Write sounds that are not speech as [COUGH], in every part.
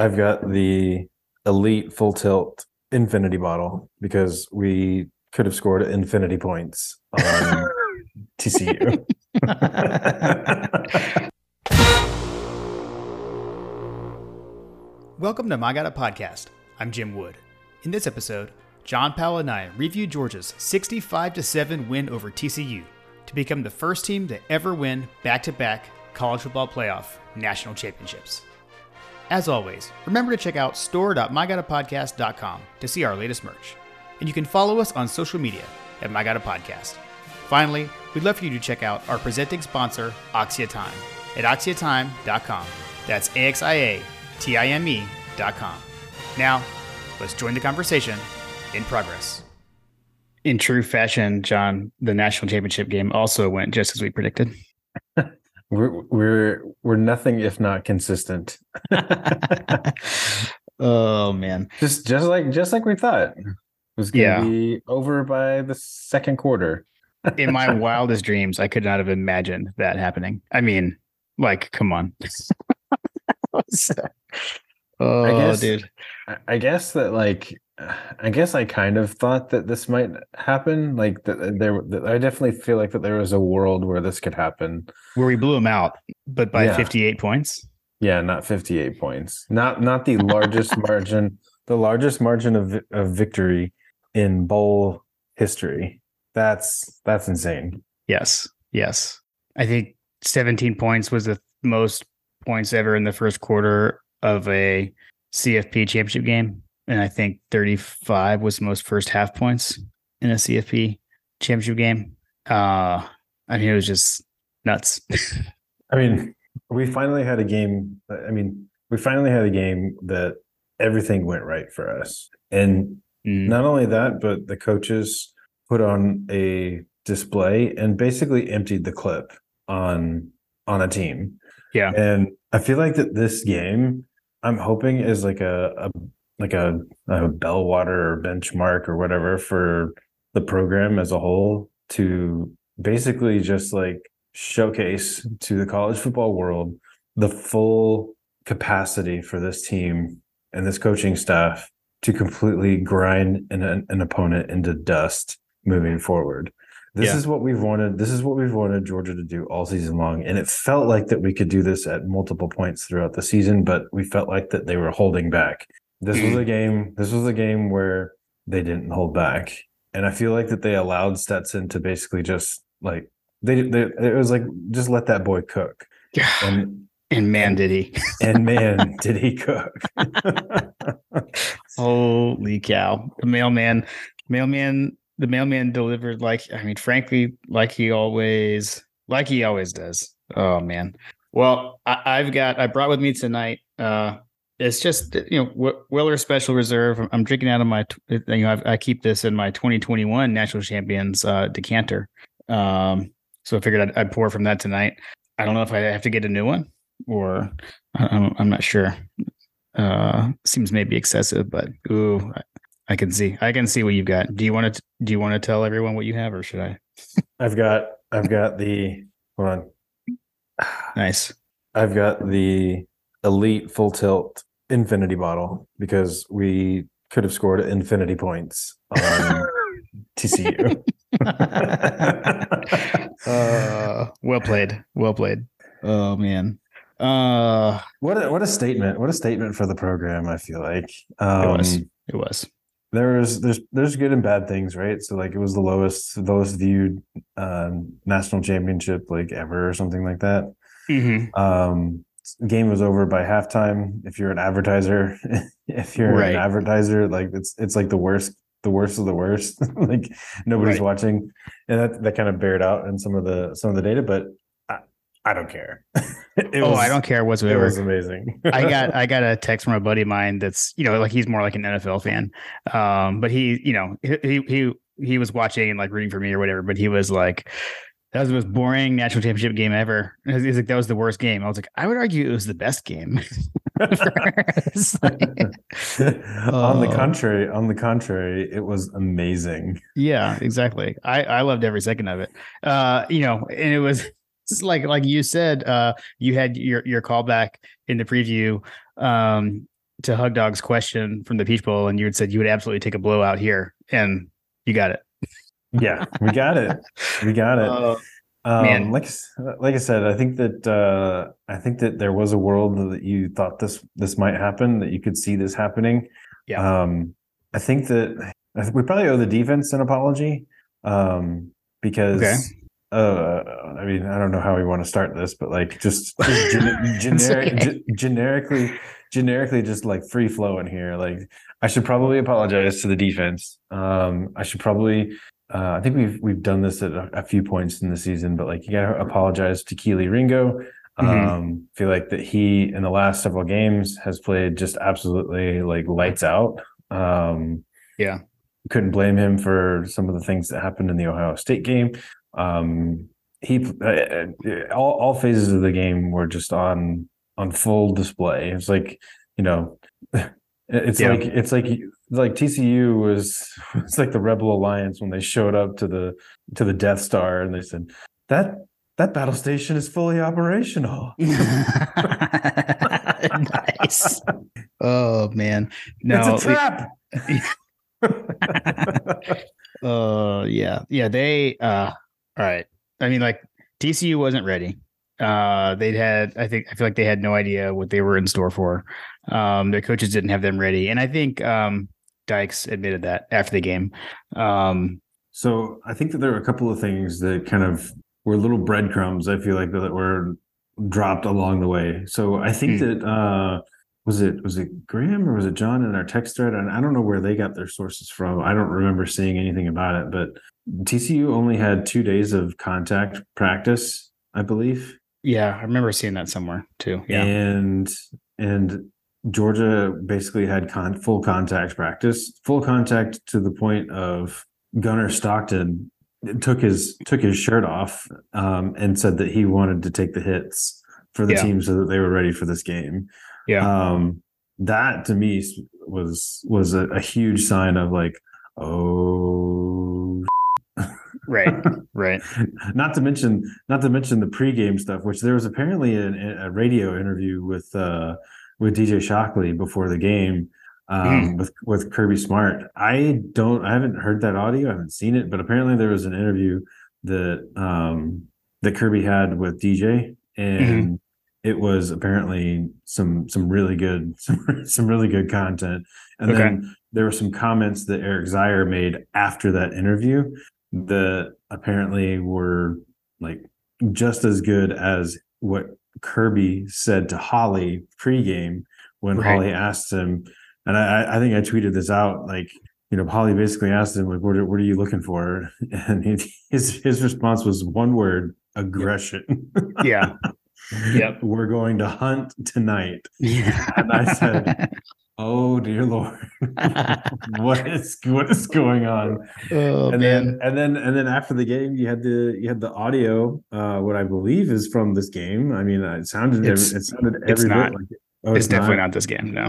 I've got the elite full tilt infinity bottle because we could have scored infinity points on [LAUGHS] TCU. [LAUGHS] Welcome to My Got a Podcast. I'm Jim Wood. In this episode, John Powell and I review Georgia's 65 7 win over TCU to become the first team to ever win back to back college football playoff national championships. As always, remember to check out store.mygotapodcast.com to see our latest merch. And you can follow us on social media at MyGottaPodcast. Finally, we'd love for you to check out our presenting sponsor, Axia Time, at axiatime.com. That's A-X-I-A-T-I-M-E.com. Now, let's join the conversation in progress. In true fashion, John, the national championship game also went just as we predicted. We're we're we're nothing if not consistent. [LAUGHS] oh man. Just just like just like we thought. It was gonna yeah. be over by the second quarter. In my [LAUGHS] wildest dreams, I could not have imagined that happening. I mean, like, come on. [LAUGHS] oh, I guess, dude. I guess that like I guess I kind of thought that this might happen. Like that uh, there, that I definitely feel like that there was a world where this could happen, where we blew them out, but by yeah. 58 points. Yeah, not 58 points. Not not the largest [LAUGHS] margin, the largest margin of of victory in bowl history. That's that's insane. Yes, yes. I think 17 points was the most points ever in the first quarter of a CFP championship game and I think 35 was the most first half points in a CFP championship game. Uh, I mean, it was just nuts. [LAUGHS] I mean, we finally had a game. I mean, we finally had a game that everything went right for us. And mm. not only that, but the coaches put on a display and basically emptied the clip on on a team. Yeah. And I feel like that this game I'm hoping is like a, a like a, a bellwether or benchmark or whatever for the program as a whole to basically just like showcase to the college football world the full capacity for this team and this coaching staff to completely grind an, an opponent into dust moving forward. This yeah. is what we've wanted. This is what we've wanted Georgia to do all season long. And it felt like that we could do this at multiple points throughout the season, but we felt like that they were holding back. This was a game. This was a game where they didn't hold back, and I feel like that they allowed Stetson to basically just like they. they it was like just let that boy cook. Yeah. And and man, did he! and man, [LAUGHS] did he cook! [LAUGHS] Holy cow! The mailman, mailman, the mailman delivered like I mean, frankly, like he always, like he always does. Oh man. Well, I, have got I brought with me tonight uh it's just you know Weller Special Reserve. I'm drinking out of my you know I've, i keep this in my 2021 National Champions uh, decanter. Um, so I figured I'd, I'd, pour from that tonight. I don't know if I have to get a new one or I'm, I'm not sure. Uh, seems maybe excessive, but ooh, I, I can see I can see what you've got. Do you want to do you want to tell everyone what you have, or should I? I've got I've got the hold on. Nice. I've got the elite full tilt infinity bottle because we could have scored infinity points on [LAUGHS] TCU. [LAUGHS] uh, well played. Well played. Oh man. Uh what a, what a statement. What a statement for the program, I feel like. Um, it was. It was. There's there's there's good and bad things, right? So like it was the lowest lowest viewed um, national championship like ever or something like that. Mm-hmm. Um game was over by halftime. If you're an advertiser, [LAUGHS] if you're right. an advertiser, like it's it's like the worst, the worst of the worst. [LAUGHS] like nobody's right. watching, and that that kind of bared out in some of the some of the data. But I, I don't care. [LAUGHS] oh, I don't care whatsoever. It was amazing. I got I got a text from a buddy of mine that's you know like he's more like an NFL fan, um, but he you know he he he was watching and like rooting for me or whatever. But he was like that was the most boring national championship game ever. He's like, that was the worst game. I was like, I would argue it was the best game. [LAUGHS] on the contrary, on the contrary, it was amazing. Yeah, exactly. I, I loved every second of it. Uh, you know, and it was like like you said, uh, you had your your callback in the preview. Um, to Hug Dog's question from the Peach Bowl, and you had said you would absolutely take a blowout here, and you got it. Yeah, we got it. We got it. Uh, Um, Man. like like I said, I think that uh, I think that there was a world that you thought this this might happen, that you could see this happening. Yeah. Um, I think that I think we probably owe the defense an apology um, because. Okay. Uh, I mean, I don't know how we want to start this, but like just, just [LAUGHS] gen- generic, okay. ge- generically, generically, just like free flowing here. Like, I should probably apologize to the defense. Um, I should probably uh, I think we've we've done this at a, a few points in the season, but like you gotta apologize to Kelee Ringo. Mhm. Um, feel like that he in the last several games has played just absolutely like lights out. Um, Yeah. couldn't blame him for some of the things that happened in the Ohio State game. Um, he uh, uh, all all phases of the game were just on on full display. It's like you know. [LAUGHS] It's Yeah. like it's like like TCU was [LAUGHS] it's like the Rebel Alliance when they showed up to the to the Death Star and they said that that battle station is fully operational. [LAUGHS] nice. Oh man, no. it's a trap. [LAUGHS] Uh, yeah, yeah. They uh, all right. I mean, like TCU wasn't ready. Uh, they'd had. I think I feel like they had no idea what they were in store for. Um, their coaches didn't have them ready, and I think um, Dykes admitted that after the game. Um, so I think that there are a couple of things that kind of were little breadcrumbs. I feel like that were dropped along the way. So I think Hmm. that uh was it was it Graham or was it John in our text thread? And I don't know where they got their sources from. I don't remember seeing anything about it, but TCU only had two days of contact practice, I believe. yeah, I remember seeing that somewhere too. Yeah, and and Georgia basically had con- full contact practice, full contact to the point of Gunnar Stockton took his took his shirt off um, and said that he wanted to take the hits for the Yeah. team so that they were ready for this game. yeah, Um, that to me was was a, a huge sign of like, oh [LAUGHS] right, right. not to mention not to mention the pregame stuff which there was apparently an, a radio interview with uh with dj shockley before the game um with with kirby smart. I don't i haven't heard that audio i haven't seen it but apparently there was an interview that um that kirby had with dj and it was apparently some some really good [LAUGHS] some, some really good content. And Okay. then there were some comments that eric Zeier made after that interview that apparently were like just as good as what Kirby said to Holly pregame when Right. Holly asked him, and I, I think I tweeted this out, like, you know, Holly basically asked him, like, what are, what are you looking for? [LAUGHS] And he, his his response was one word, aggression. Yeah, Yep. [LAUGHS] We're going to hunt tonight. yeah. And I said, [LAUGHS] Oh dear Lord. [LAUGHS] what is what is going on? oh and man, then and then and then after the game you had the you had the audio uh what i believe is from this game i mean uh, it sounded It's- it sounded every it's bit not. like it. Oh, it's definitely not this game. No,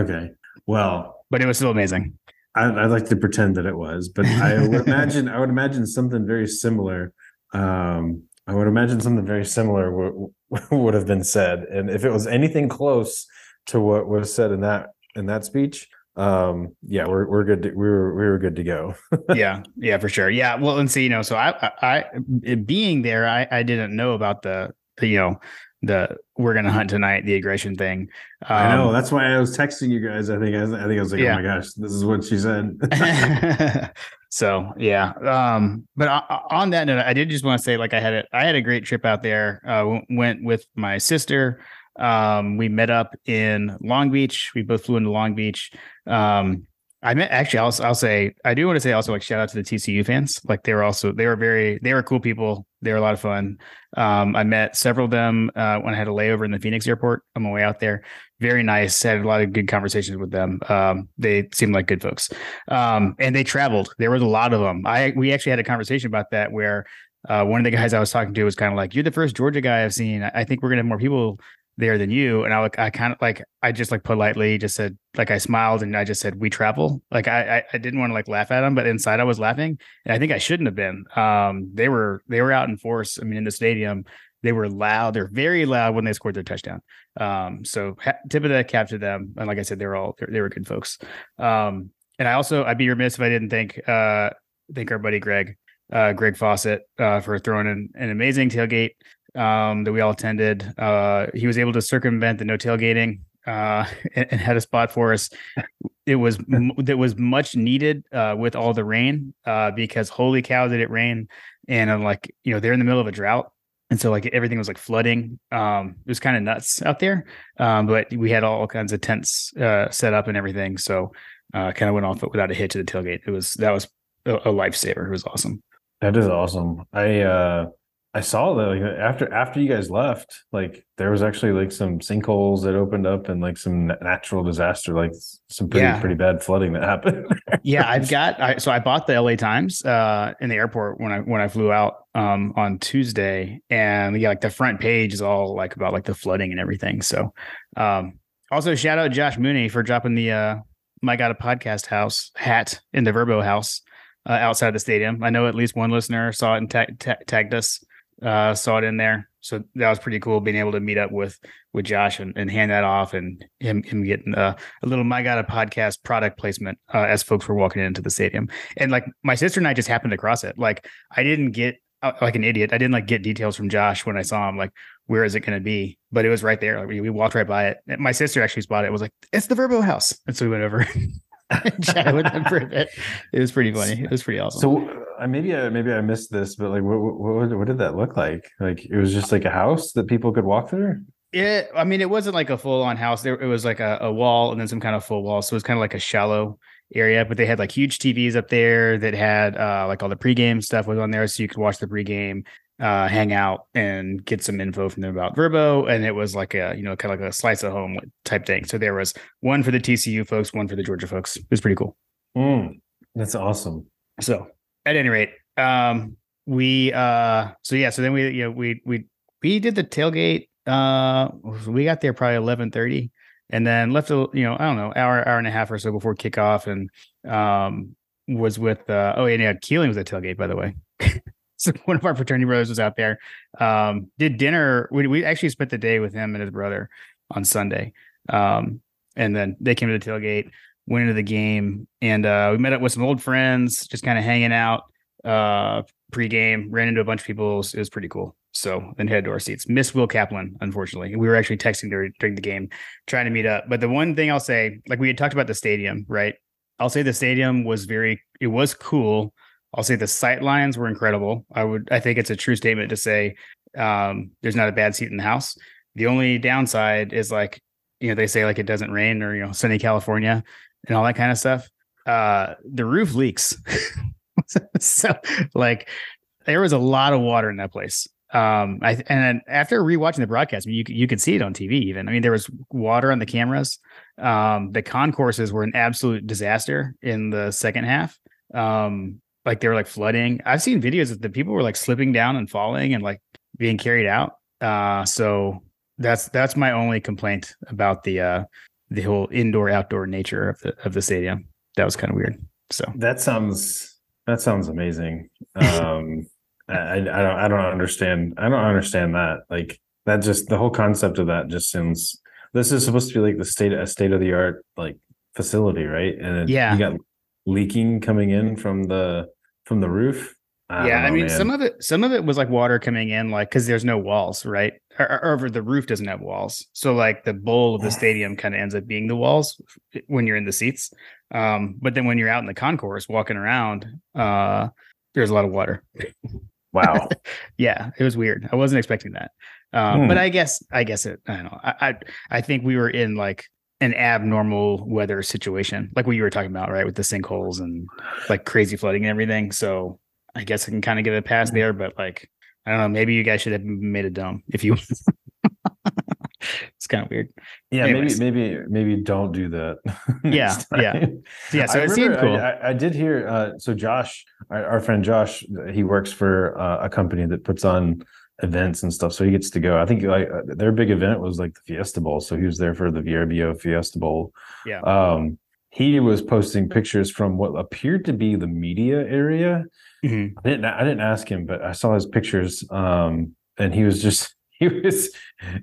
okay well but it was still amazing. I, i'd like to pretend that it was but i would imagine i would imagine something very similar um i would imagine something very similar w- [LAUGHS] would have been said and if it was anything close to what was said in that in that speech um yeah we're, we're good to, we were we were good to go [LAUGHS] yeah, yeah, for sure. Yeah, well, and see, you know, so I, I, I being there, I, I didn't know about the, the, you know, the we're gonna hunt tonight, the aggression thing. I know. Um, That's why I was texting you guys. I think I, I think I was like, Yeah. oh my gosh, this is what she said. [LAUGHS] [LAUGHS] so yeah um but o- on that note i did just want to say like i had a i had a great trip out there uh went with my sister um we met up in long beach. We both flew into long beach. Um i met actually I'll, I'll say i do want to say also like shout out to the tcu fans. Like they were also they were very they were cool people. They were a lot of fun. Um i met several of them uh when i had a layover in the phoenix airport on my way out there. Very nice. Had a lot of good conversations with them. Um they seemed like good folks. Um, and they traveled. There was a lot of them. I we actually had a conversation about that where uh, one of the guys I was talking to was kind of like, "You're the first Georgia guy I've seen. I I think we're gonna have more people there than you." And I like, I kind of like, I just like politely just said, like, I smiled and I just said, "We travel." Like, I I, didn't want to like laugh at him, but inside I was laughing, and I think I shouldn't have been. Um, they were they were out in force. I mean, in the stadium. They were loud. They're very loud when they scored their touchdown. Um, so tip of the cap to them. And like I said, they were all they were good folks. Um, and I also I'd be remiss if I didn't thank uh thank our buddy Greg, uh, Greg Fawcett, uh, for throwing in an amazing tailgate um, that we all attended. Uh, he was able to circumvent the no tailgating uh, [LAUGHS] and, and, had a spot for us. It was [LAUGHS] that was much needed uh, with all the rain uh, because holy cow did it rain and I'm like you know they're in the middle of a drought and so like everything was like flooding. Um, it was kind of nuts out there, um, but we had all kinds of tents uh, set up and everything. So uh, kind of went off without a hitch at the tailgate. It was that was a, a lifesaver. It was awesome. That is awesome. I uh I saw that like after after you guys left, like there was actually like some sinkholes that opened up and like some natural disaster, like some pretty yeah. pretty bad flooding that [LAUGHS] happened. yeah, I've got I, so I bought the LA Times uh in the airport when I when I flew out um on Tuesday, and yeah, like the front page is all like about like the flooding and everything. So um also shout out Josh Mooney for dropping the uh my got a podcast house hat in the VRBO house uh, outside the stadium. I know at least one listener saw it and ta- ta- tagged us uh, saw it in there. So that was pretty cool being able to meet up with with Josh and, and hand that off and him him getting uh, a little my god a podcast product placement uh, as folks were walking into the stadium. And like my sister and I just happened across it. Like I didn't get uh, like an idiot. I didn't like get details from Josh when I saw him. Like where is it going to be? But it was right there. Like, we, we walked right by it. My sister actually spotted it. Was like it's the VRBO House, and so we went over. [LAUGHS] [LAUGHS] chat with them for a bit. It was pretty funny. It was pretty awesome. So uh, maybe I maybe I missed this, but like, what, what what did that look like? Like it was just like a house that people could walk through. Yeah, I mean, it wasn't like a full on house. There, it was like a, a wall and then some kind of full wall. So it was kind of like a shallow area, but they had like huge TVs up there that had uh, like all the pregame stuff was on there, so you could watch the pregame uh, hang out and get some info from them about VRBO. And it was like a, you know, kind of like a slice of home type thing. So there was one for the TCU folks, one for the Georgia folks. It was pretty cool. Mm, that's awesome. So at any rate, um, we, uh, so yeah, so then we, you know, we, we, we did the tailgate. Uh, we got there probably 1130 and then left a, you know, I don't know, hour, hour and a half or so before kickoff and, um, was with, uh, oh, yeah, Keeling was at tailgate, by the way. [LAUGHS] so [LAUGHS] one of our fraternity brothers was out there. Um, did dinner. We, we actually spent the day with him and his brother on Sunday. Um, and then they came to the tailgate, went into the game, and uh, we met up with some old friends, just kind of hanging out uh, pregame. Ran into a bunch of people. It was, it was, pretty cool. So then head to our seats. Miss Will Kaplan, unfortunately. We were actually texting during, during the game, trying to meet up. But the one thing I'll say, like we had talked about the stadium, right? I'll say the stadium was very, it was cool I'll say the sight lines were incredible. I would I think it's a true statement to say um, there's not a bad seat in the house. The only downside is like, you know, they say like it doesn't rain or you know, sunny California and all that kind of stuff. Uh the roof leaks. [LAUGHS] so like there was a lot of water in that place. Um, I and after rewatching the broadcast, you you could see it on TV. Even I mean, there was water on the cameras. Um, the concourses were an absolute disaster in the second half. Um, like they were like flooding. I've seen videos that the people were like slipping down and falling and like being carried out. Uh, so that's that's my only complaint about the uh the whole indoor outdoor nature of the of the stadium. That was kind of weird. So that sounds that sounds amazing. [LAUGHS] Um, I, I don't I don't understand I don't understand that like that just the whole concept of that just seems this is supposed to be like the state a state of the art like facility right and it, yeah you got leaking coming in from the from the roof. I yeah, know, I mean, man. some of it, some of it was like water coming in, like because there's no walls, right? Or, or, the roof doesn't have walls, so like the bowl of the [SIGHS] stadium kind of ends up being the walls when you're in the seats. Um, but then when you're out in the concourse walking around, uh, there's a lot of water. Wow. [LAUGHS] yeah, it was weird. I wasn't expecting that. Um, hmm. but I guess I guess it. I don't know. I, I I think we were in like an abnormal weather situation, like what you were talking about, right? With the sinkholes and like crazy flooding and everything. So I guess I can kind of get a pass there, but like, I don't know, maybe you guys should have made a dome if you. [LAUGHS] it's kind of weird. Yeah, Anyways. maybe maybe maybe don't do that. [LAUGHS] yeah, yeah, yeah. So I it seemed cool. I, I, did hear. Uh, so Josh, our, our, friend Josh, he works for uh, a company that puts on events and stuff. So he gets to go. I think like uh, their big event was like the Fiesta Bowl. So he was there for the VRBO Fiesta Bowl. Yeah. Um, he was posting pictures from what appeared to be the media area. Mm-hmm. I didn't I didn't ask him, but I saw his pictures. Um, and he was just he was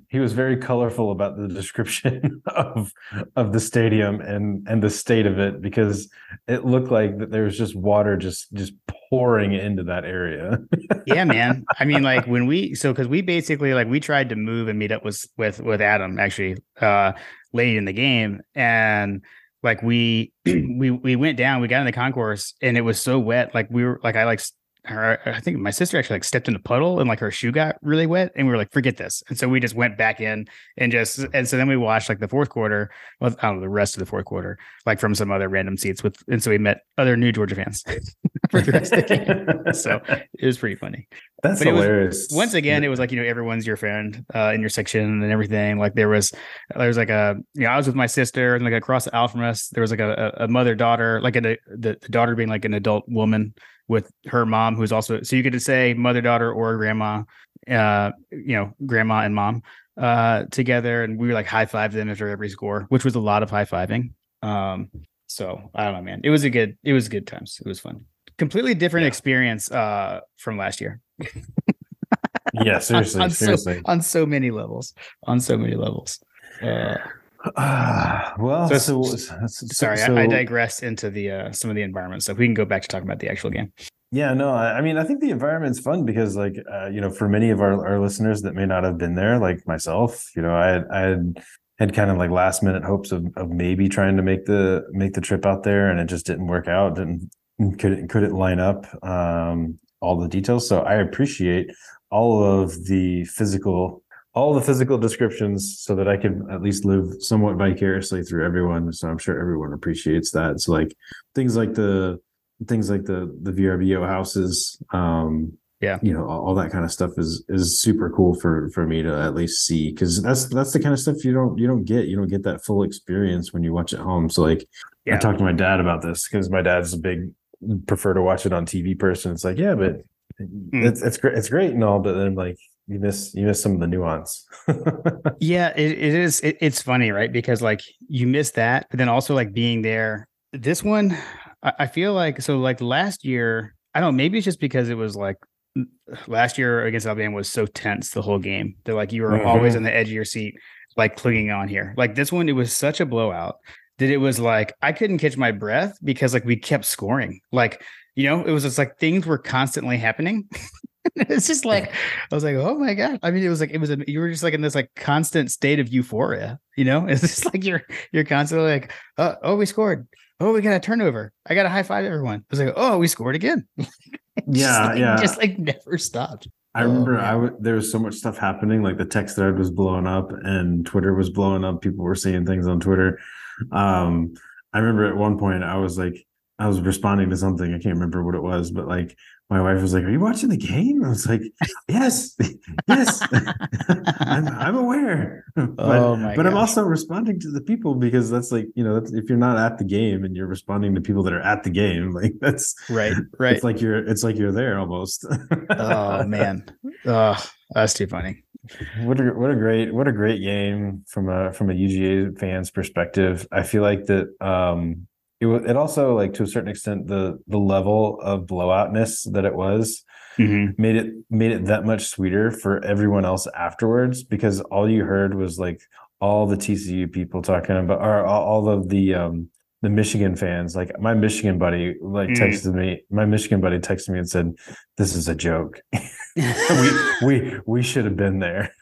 he was very colorful about the description [LAUGHS] of of the stadium and and the state of it because it looked like that there was just water just just pouring into that area. [LAUGHS] yeah, man. I mean, like when we so because we basically like we tried to move and meet up with with with Adam actually uh late in the game and like we [CLEARS THROAT] we we went down we got in the concourse and it was so wet like we were like i like her, uh, I think my sister actually like stepped in a puddle and like her shoe got really wet and we were like, forget this. And so we just went back in and just, and so then we watched like the fourth quarter, well, I don't know, the rest of the fourth quarter, like from some other random seats with, and so we met other new Georgia fans [LAUGHS] for the rest of the game. So it was pretty funny. That's but hilarious. Was, once again, it was like, you know, everyone's your friend uh, in your section and everything. Like there was, there was like a, you know, I was with my sister and like across the aisle from us, there was like a, a mother daughter, like a, the, the daughter being like an adult woman with her mom, who's also so you could say mother daughter or grandma, uh, you know, grandma and mom uh together, and we were like high five them after every score, which was a lot of high fiving. Um, so I don't know, man. It was a good, it was good times. It was fun. Completely different yeah. experience uh from last year. [LAUGHS] yeah, seriously, [LAUGHS] on, seriously. So, on so many levels. On so many levels. Uh [SIGHS] uh, [SIGHS] well, so, so, so sorry, so, I, I digress into the uh, some of the environment stuff. We can go back to talking about the actual game. Yeah, no, I, I mean, I think the environment's fun because, like, uh, you know, for many of our, our listeners that may not have been there, like myself, you know, I had, I had had kind of like last minute hopes of, of maybe trying to make the make the trip out there, and it just didn't work out. Didn't couldn't couldn't line up um, all the details. So I appreciate all of the physical all the physical descriptions so that I can at least live somewhat vicariously through everyone. So I'm sure everyone appreciates that. So like things like the things like the the VRBO houses, um, yeah, you know, all, all, that kind of stuff is is super cool for for me to at least see because that's that's the kind of stuff you don't you don't get you don't get that full experience when you watch at home. So like yeah. I talked to my dad about this because my dad's a big prefer to watch it on TV person. It's like yeah, but mm. it's it's great it's great and all, but then like you miss you miss some of the nuance [LAUGHS] yeah it, it is it, it's funny right because like you miss that but then also like being there this one I, I feel like so like last year i don't know maybe it's just because it was like last year against alabama was so tense the whole game that like you were mm-hmm. always on the edge of your seat like clinging on here like this one it was such a blowout that it was like i couldn't catch my breath because like we kept scoring like you know it was just like things were constantly happening [LAUGHS] it's just like I was like, oh my god. I mean, it was like it was a, you were just like in this like constant state of euphoria. You know, [LAUGHS] it's just like you're you're constantly like, oh, oh, we scored. Oh, we got a turnover. I got a high five everyone. I was like, oh, we scored again. [LAUGHS] yeah, like, yeah. Just like never stopped. I oh, remember oh, I w- there was so much stuff happening. Like the text thread was blowing up and Twitter was blowing up. People were saying things on Twitter. Um, I remember at one point I was like, I was responding to something. I can't remember what it was, but like my wife was like, "Are you watching the game?" I was like, "Yes, [LAUGHS] yes, [LAUGHS] I'm, I'm, aware." but, oh my but I'm also responding to the people because that's like you know, if you're not at the game and you're responding to people that are at the game, [LAUGHS] like that's right, right. It's like you're, it's like you're there almost. oh man, oh, that's too funny. What a what a great what a great game from a from a UGA fan's perspective. I feel like that um it it also like to a certain extent the the level of blowoutness that it was mm-hmm. made it made it that much sweeter for everyone else afterwards because all you heard was like all the TCU people talking about or all of the um the Michigan fans like my Michigan buddy like mm. texted me my Michigan buddy texted me and said this is a joke [LAUGHS] we [LAUGHS] we we should have been there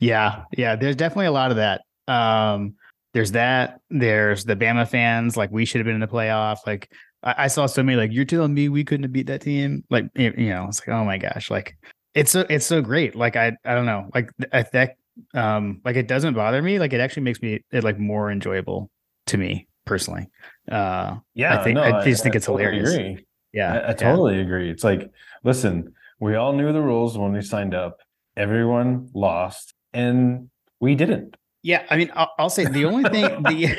yeah yeah there's definitely a lot of that um there's that. There's the Bama fans. Like we should have been in the playoff. Like I, I, saw so many. Like you're telling me we couldn't have beat that team. Like you know, it's like oh my gosh. Like it's so it's so great. Like I I don't know. Like I, that um like it doesn't bother me. Like it actually makes me it like more enjoyable to me personally. Uh yeah. I think no, I just I, think it's totally hilarious. Agree. Yeah. I, I totally yeah. agree. It's like listen, we all knew the rules when we signed up. Everyone lost and we didn't. Yeah, I mean, I'll, I'll say the only thing the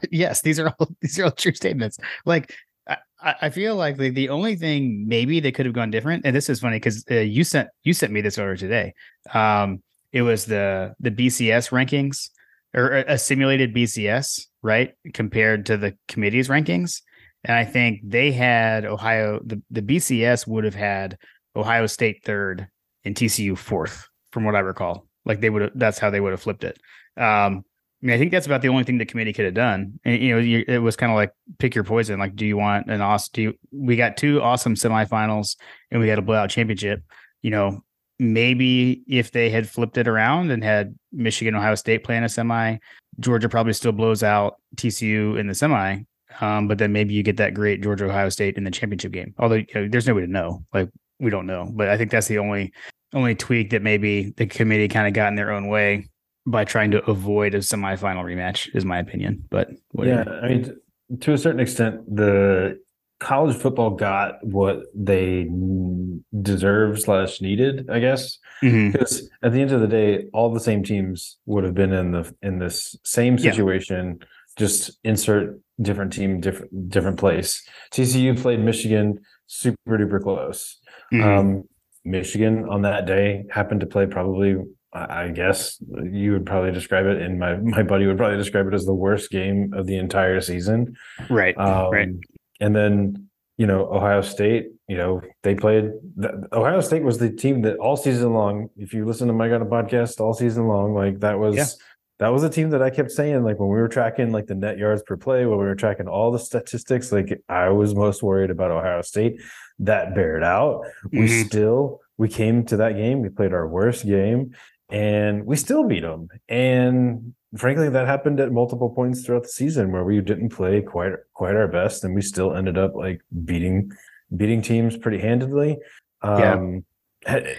[LAUGHS] yes, these are all these are all true statements. Like I, I feel like the, the only thing maybe they could have gone different, and this is funny because uh, you sent you sent me this order today. Um, it was the the BCS rankings or a simulated BCS, right, compared to the committee's rankings. And I think they had Ohio. The the BCS would have had Ohio State third, and TCU fourth, from what I recall. Like they would have, that's how they would have flipped it. Um, I mean, I think that's about the only thing the committee could have done. And, you know, you, it was kind of like pick your poison. Like, do you want an awesome? We got two awesome semifinals and we got a blowout championship? You know, maybe if they had flipped it around and had Michigan, Ohio State playing a semi, Georgia probably still blows out TCU in the semi. Um, but then maybe you get that great Georgia Ohio State in the championship game. Although you know, there's no way to know. Like we don't know. But I think that's the only only tweak that maybe the committee kind of got in their own way by trying to avoid a semifinal rematch, is my opinion. But whatever. yeah, I mean, to a certain extent, the college football got what they deserve slash needed, I guess. Mm-hmm. Because at the end of the day, all the same teams would have been in the in this same situation. Yeah. Just insert different team, different different place. TCU played Michigan super duper close. Mm-hmm. Um, Michigan on that day happened to play probably I guess you would probably describe it, and my my buddy would probably describe it as the worst game of the entire season. Right. Um, right. And then you know Ohio State, you know they played. The, Ohio State was the team that all season long. If you listen to my of podcast all season long, like that was. Yeah. That was a team that I kept saying, like when we were tracking like the net yards per play, when we were tracking all the statistics, like I was most worried about Ohio State. That bared out. Mm-hmm. We still we came to that game. We played our worst game, and we still beat them. And frankly, that happened at multiple points throughout the season where we didn't play quite quite our best, and we still ended up like beating beating teams pretty handedly. Um, yeah. I,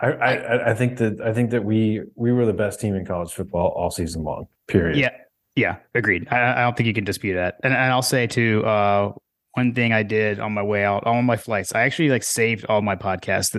I I think that I think that we we were the best team in college football all season long. Period. Yeah, yeah, agreed. I, I don't think you can dispute that. And, and I'll say too, uh, one thing I did on my way out, on my flights, I actually like saved all my podcasts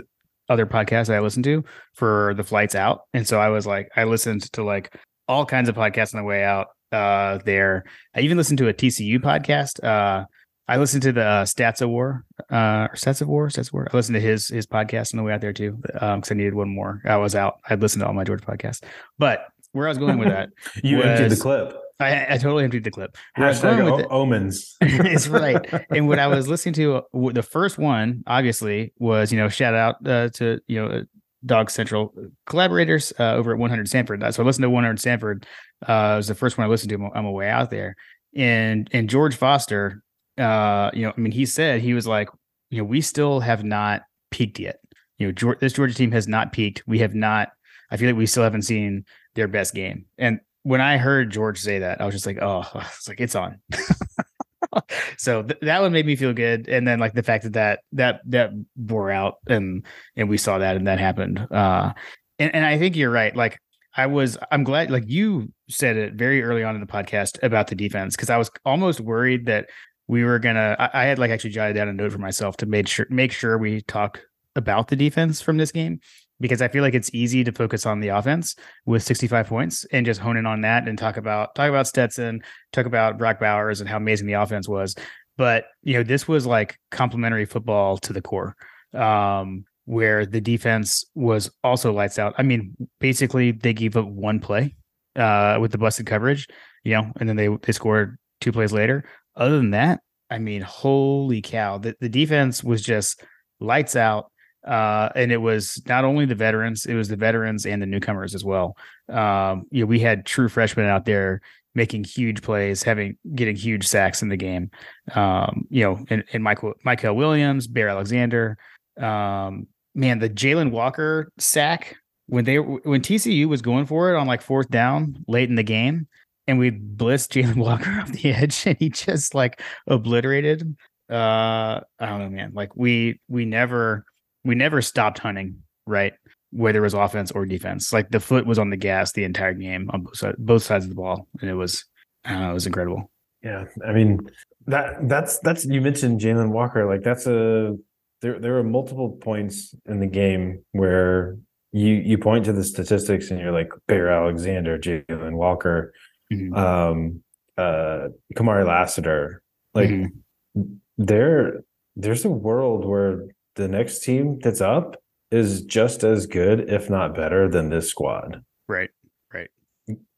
other podcasts I listened to for the flights out. And so I was like, I listened to like all kinds of podcasts on the way out uh there. I even listened to a TCU podcast. Uh I listened to the uh, Stats of War, uh, or Stats of War, Stats of War. I listened to his his podcast on the way out there too, um, because I needed one more. I was out. I'd listened to all my George podcasts. But where I was going with that, [LAUGHS] you was, emptied the clip. I, I totally emptied the clip. Hashtag o- it, omens. [LAUGHS] it's right. And what I was listening to, the first one, obviously, was you know shout out uh, to you know Dog Central collaborators uh, over at 100 Sanford. So I listened to 100 Sanford. Uh, it was the first one I listened to on my way out there, and and George Foster, uh, you know, I mean, he said he was like, you know, we still have not peaked yet. You know, this Georgia team has not peaked. We have not. I feel like we still haven't seen their best game, and when I heard George say that, I was just like, oh, [LAUGHS] it's like it's on. [LAUGHS] so th- that one made me feel good, and then like the fact that that that that bore out, and and we saw that, and that happened. Uh, and and I think you're right. Like I was, I'm glad. Like you said it very early on in the podcast about the defense, because I was almost worried that we were gonna. I, I had like actually jotted down a note for myself to make sure make sure we talk about the defense from this game because I feel like it's easy to focus on the offense with 65 points and just hone in on that and talk about talk about Stetson, talk about Brock Bowers and how amazing the offense was. But you know, this was like complementary football to the core, um, where the defense was also lights out. I mean, basically they gave up one play uh, with the busted coverage, you know, and then they they scored two plays later. Other than that, I mean, holy cow, the, the defense was just lights out uh, and it was not only the veterans, it was the veterans and the newcomers as well. Um, you know, we had true freshmen out there making huge plays, having getting huge sacks in the game. Um, you know, and, and Mykel Mykel Williams, Bear Alexander, um, man, the Jalon Walker sack when they when TCU was going for it on like fourth down late in the game, and we blitzed Jalon [LAUGHS] Walker off the edge, and he just like obliterated. Uh, I don't know, man. Like we we never we never stopped hunting, right? Whether it was offense or defense. Like the foot was on the gas the entire game on both sides, both sides of the ball. And it was, know, it was incredible. Yeah. I mean, that that's that's you mentioned Jalon Walker. Like that's a there there are multiple points in the game where you you point to the statistics and you're like Bear Alexander, Jalon Walker, mm-hmm. um, uh, Kamari Lassiter. Like mm-hmm. there there's a world where the next team that's up is just as good, if not better, than this squad. Right. Right.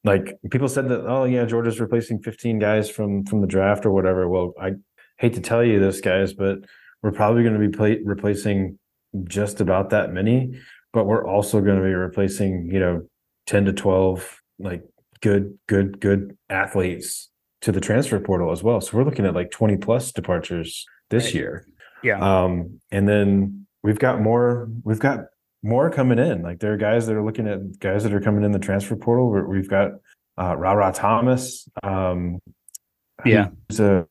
Like people said that, oh yeah, Georgia's replacing 15 guys from from the draft or whatever. Well, I hate to tell you this, guys, but we're probably going to be play, replacing just about that many but we're also going to be replacing, you know, 10 to 12 like good, good, good athletes to the transfer portal as well. So we're looking at like 20 plus departures this Right. year. Yeah. Um, and then we've got more, we've got more coming in. Like there are guys that are looking at guys that are coming in the transfer portal. We're, we've got uh Ra Thomas. Um Yeah. a,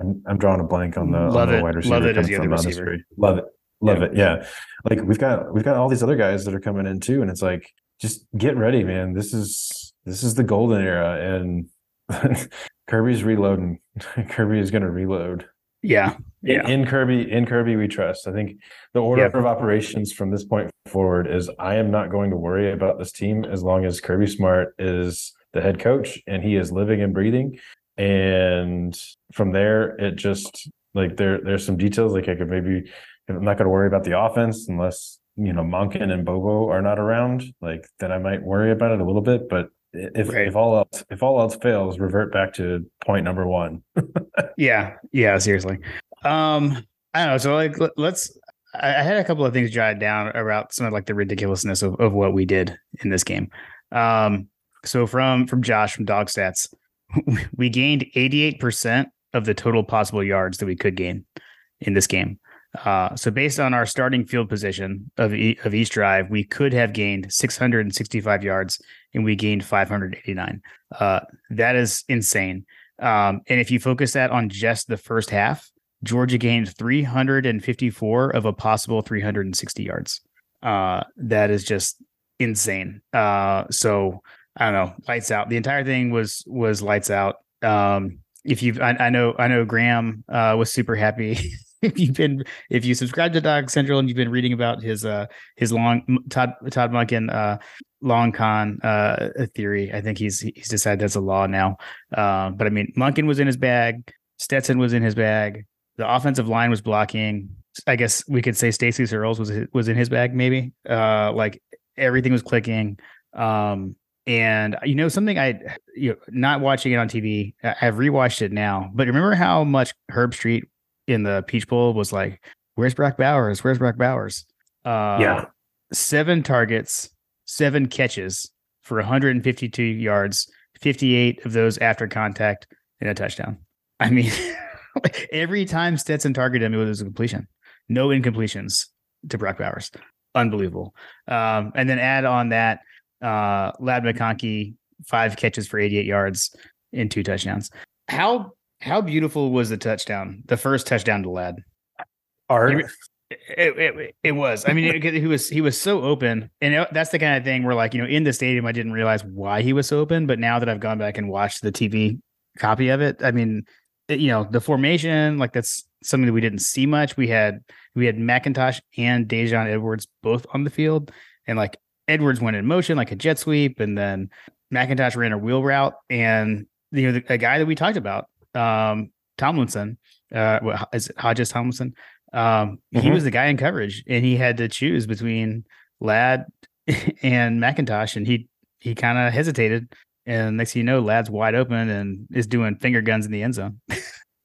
I'm, I'm drawing a blank on the, on Love the it. wide receiver. Lovett as the other receiver. Love it. Love Yeah. it. Yeah. Like we've got we've got all these other guys that are coming in too. And it's like, just get ready, man. This is this is the golden era and [LAUGHS] Kirby's reloading. [LAUGHS] Kirby is gonna reload. Yeah. In- Yeah. In, Kirby, in Kirby, we trust. I think the order of operations from this point forward is I am not going to worry about this team as long as Kirby Smart is the head coach and he is living and breathing. And from there, it just like there there's some details like I could maybe I'm not going to worry about the offense unless you know Monken and Bobo are not around. Like then I might worry about it a little bit, but if Right. if all else if all else fails, revert back to point number one. [LAUGHS] Yeah, yeah, seriously. Um, I don't know. So like, let- let's. I, had a couple of things jotted down about some of like the ridiculousness of, of what we did in this game. Um, so from from Josh from Dog Stats, [LAUGHS] we gained eighty eight percent of the total possible yards that we could gain in this game. Uh, so based on our starting field position of e- of each drive, we could have gained 665 yards, and we gained 589. Uh, that is insane. Um, and if you focus that on just the first half, Georgia gained 354 of a possible 360 yards. Uh, that is just insane. Uh, so I don't know, lights out. The entire thing was was lights out. Um, if you've, I, I know, I know, Graham uh, was super happy. [LAUGHS] [LAUGHS] if you've been, if you subscribe to Dog Central and you've been reading about his uh his long Todd Todd Monken uh long con uh theory, I think he's he's decided that's a law now. Uh, but I mean, Monken was in his bag. Stetson was in his bag. The offensive line was blocking. I guess we could say Stacy Searels was was in his bag, maybe. Uh, like everything was clicking. Um, and you know something I, you know, not watching it on TV. I've rewatched it now, but remember how much Herbstreit in the Peach Bowl was like, "Where's Brock Bowers? Where's Brock Bowers?" Uh, Yeah. seven targets, seven catches for 152 yards, 58 of those after contact and a touchdown. I mean, [LAUGHS] every time Stetson targeted him, it was a completion. No incompletions to Brock Bowers. Unbelievable. Um, and then add on that uh, Ladd McConkey, five catches for 88 yards and two touchdowns. How how beautiful was the touchdown? The first touchdown to Ladd. Art. It, it, it, was. I mean, it, he was he was so open, and it- that's the kind of thing where, like, you know, in the stadium, I didn't realize why he was so open, but now that I've gone back and watched the TV copy of it, I mean, you know, the formation, like, that's something that we didn't see much. We had we had McIntosh and Daijun Edwards both on the field, and like Edwards went in motion like a jet sweep, and then McIntosh ran a wheel route, and you know, the, a guy that we talked about, um, Tomlinson, uh, is it Hodges Tomlinson? Um, he Mhm. was the guy in coverage, and he had to choose between Ladd [LAUGHS] and McIntosh, and he he kind of hesitated. And next thing you know, Ladd's wide open and is doing finger guns in the end zone. [LAUGHS]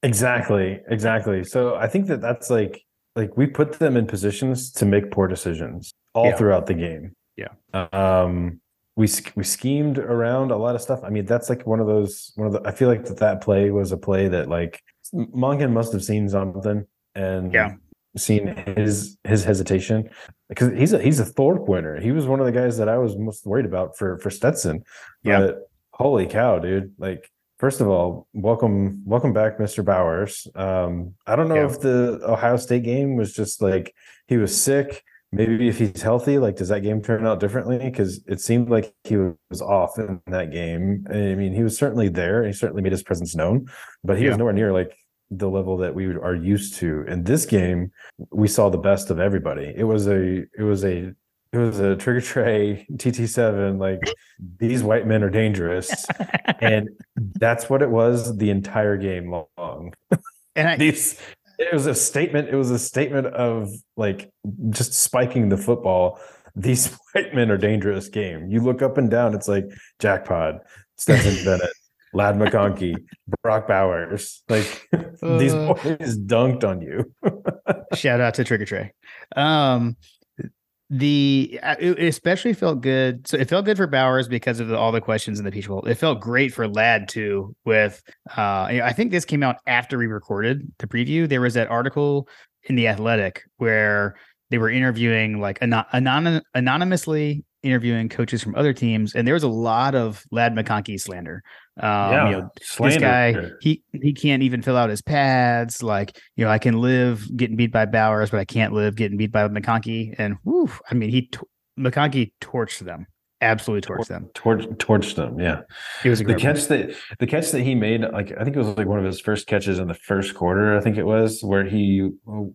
Exactly, exactly. So I think that that's like like we put them in positions to make poor decisions all Yeah. throughout the game. Yeah. Um we we schemed around a lot of stuff. I mean, that's like one of those one of the I feel like that that play was a play that like Monken must have seen something and Yeah. seen his his hesitation because he's a he's a Thorpe winner. He was one of the guys that I was most worried about for for Stetson. Yeah. But holy cow, dude. Like first of all, welcome welcome back, Mr. Bowers. Um, I don't know Yeah. if the Ohio State game was just like he was sick. Maybe if he's healthy, like does that game turn out differently? Because it seemed like he was off in that game. I mean, he was certainly there. He certainly made his presence known, but he Yeah. was nowhere near like the level that we are used to. In this game, we saw the best of everybody. It was a it was a it was a trigger tray TT7 like these white men are dangerous [LAUGHS] and that's what it was the entire game long. and I, These it was a statement it was a statement of like just spiking the football. These [LAUGHS] white men are dangerous game. You look up and down it's like jackpot, Stetson [LAUGHS] Bennett, Ladd McConkey, Brock Bowers. Like [LAUGHS] these Uh. boys dunked on you. shout out to Trigger Tray. Um, the uh, it especially felt good. So it felt good for Bowers because of the, all the questions in the Peach Bowl. It felt great for Ladd too. With uh, I think this came out after we recorded the preview. There was that article in the Athletic where they were interviewing like anon- anonymously interviewing coaches from other teams, and there was a lot of Ladd McConkey slander. Um, yeah, you know, slander. this guy he he can't even fill out his pads. Like you know, I can live getting beat by Bowers, but I can't live getting beat by McConkey. And whew, I mean, he McConkey torched them absolutely torched them. Torch, torched them. Yeah, it was the catch that the catch that he made. Like I think it was like one of his first catches in the first quarter. I think it was where he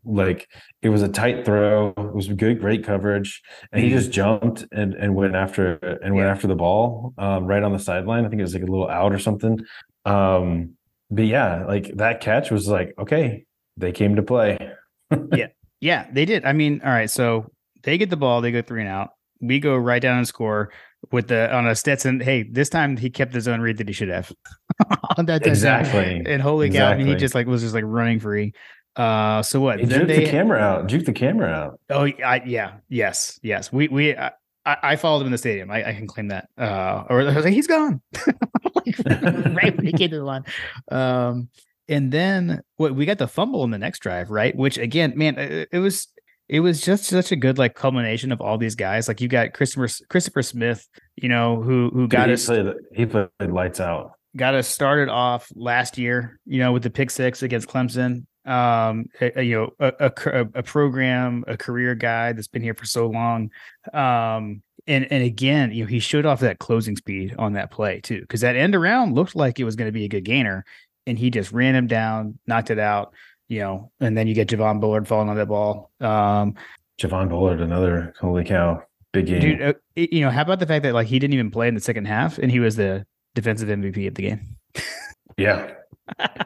like it was a tight throw. It was good, great coverage, and he just jumped and and went after and went after the ball um, right on the sideline. I think it was like a little out or something. Um, but yeah, like that catch was like okay, they came to play. [LAUGHS] yeah, yeah, they did. I mean, all right, so they get the ball, they go three and out we go right down and score with the on a Stetson. Hey, this time he kept his own read that he should have [LAUGHS] on that exactly. And holy exactly. cow, I mean, he just like was just like running free. Uh, so what? They, the camera out. Juke the camera out. Oh, I, yeah, yes, yes. We we I, I followed him in the stadium. I, I can claim that. Uh, or I was like, he's gone [LAUGHS] right when he came to the line. Um, and then what we got the fumble in the next drive, right? Which again, man, it, it was it was just such a good like culmination of all these guys. Like you got Christopher Christopher Smith, you know, who who got he us played, he played lights out. Got us started off last year, you know, with the pick six against Clemson. Um, a, a, you know, a, a, a program, a career guy that's been here for so long. Um, and and again, you know, he showed off that closing speed on that play too, because that end around looked like it was going to be a good gainer, and he just ran him down, knocked it out you know, and then you get Javon Bullard falling on that ball. Um, Javon Bullard, another holy cow, big game. Dude, uh, you know, how about the fact that like he didn't even play in the second half and he was the defensive MVP of the game? [LAUGHS] yeah,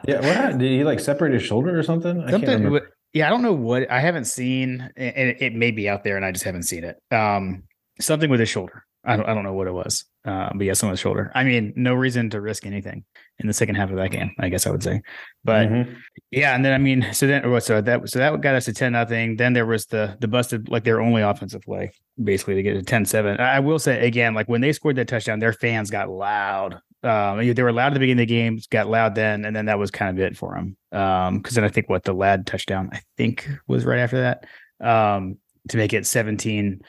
yeah. What happened? did he like separate his shoulder or something? Something. yeah, I don't know what. I haven't seen, and it, it may be out there, and I just haven't seen it. Um, something with his shoulder. I don't, I don't know what it was. Uh, but yeah, someone's shoulder. I mean, no reason to risk anything in the second half of that game, I guess I would say. But mm-hmm. yeah, and then I mean, so then so that so that got us to 10 nothing. Then there was the the busted like their only offensive play, basically to get to 10-7. I will say again, like when they scored that touchdown, their fans got loud. Um, they were loud at the beginning of the game, got loud then, and then that was kind of it for them. Um, because then I think what the Ladd touchdown, I think was right after that. Um, to make it 17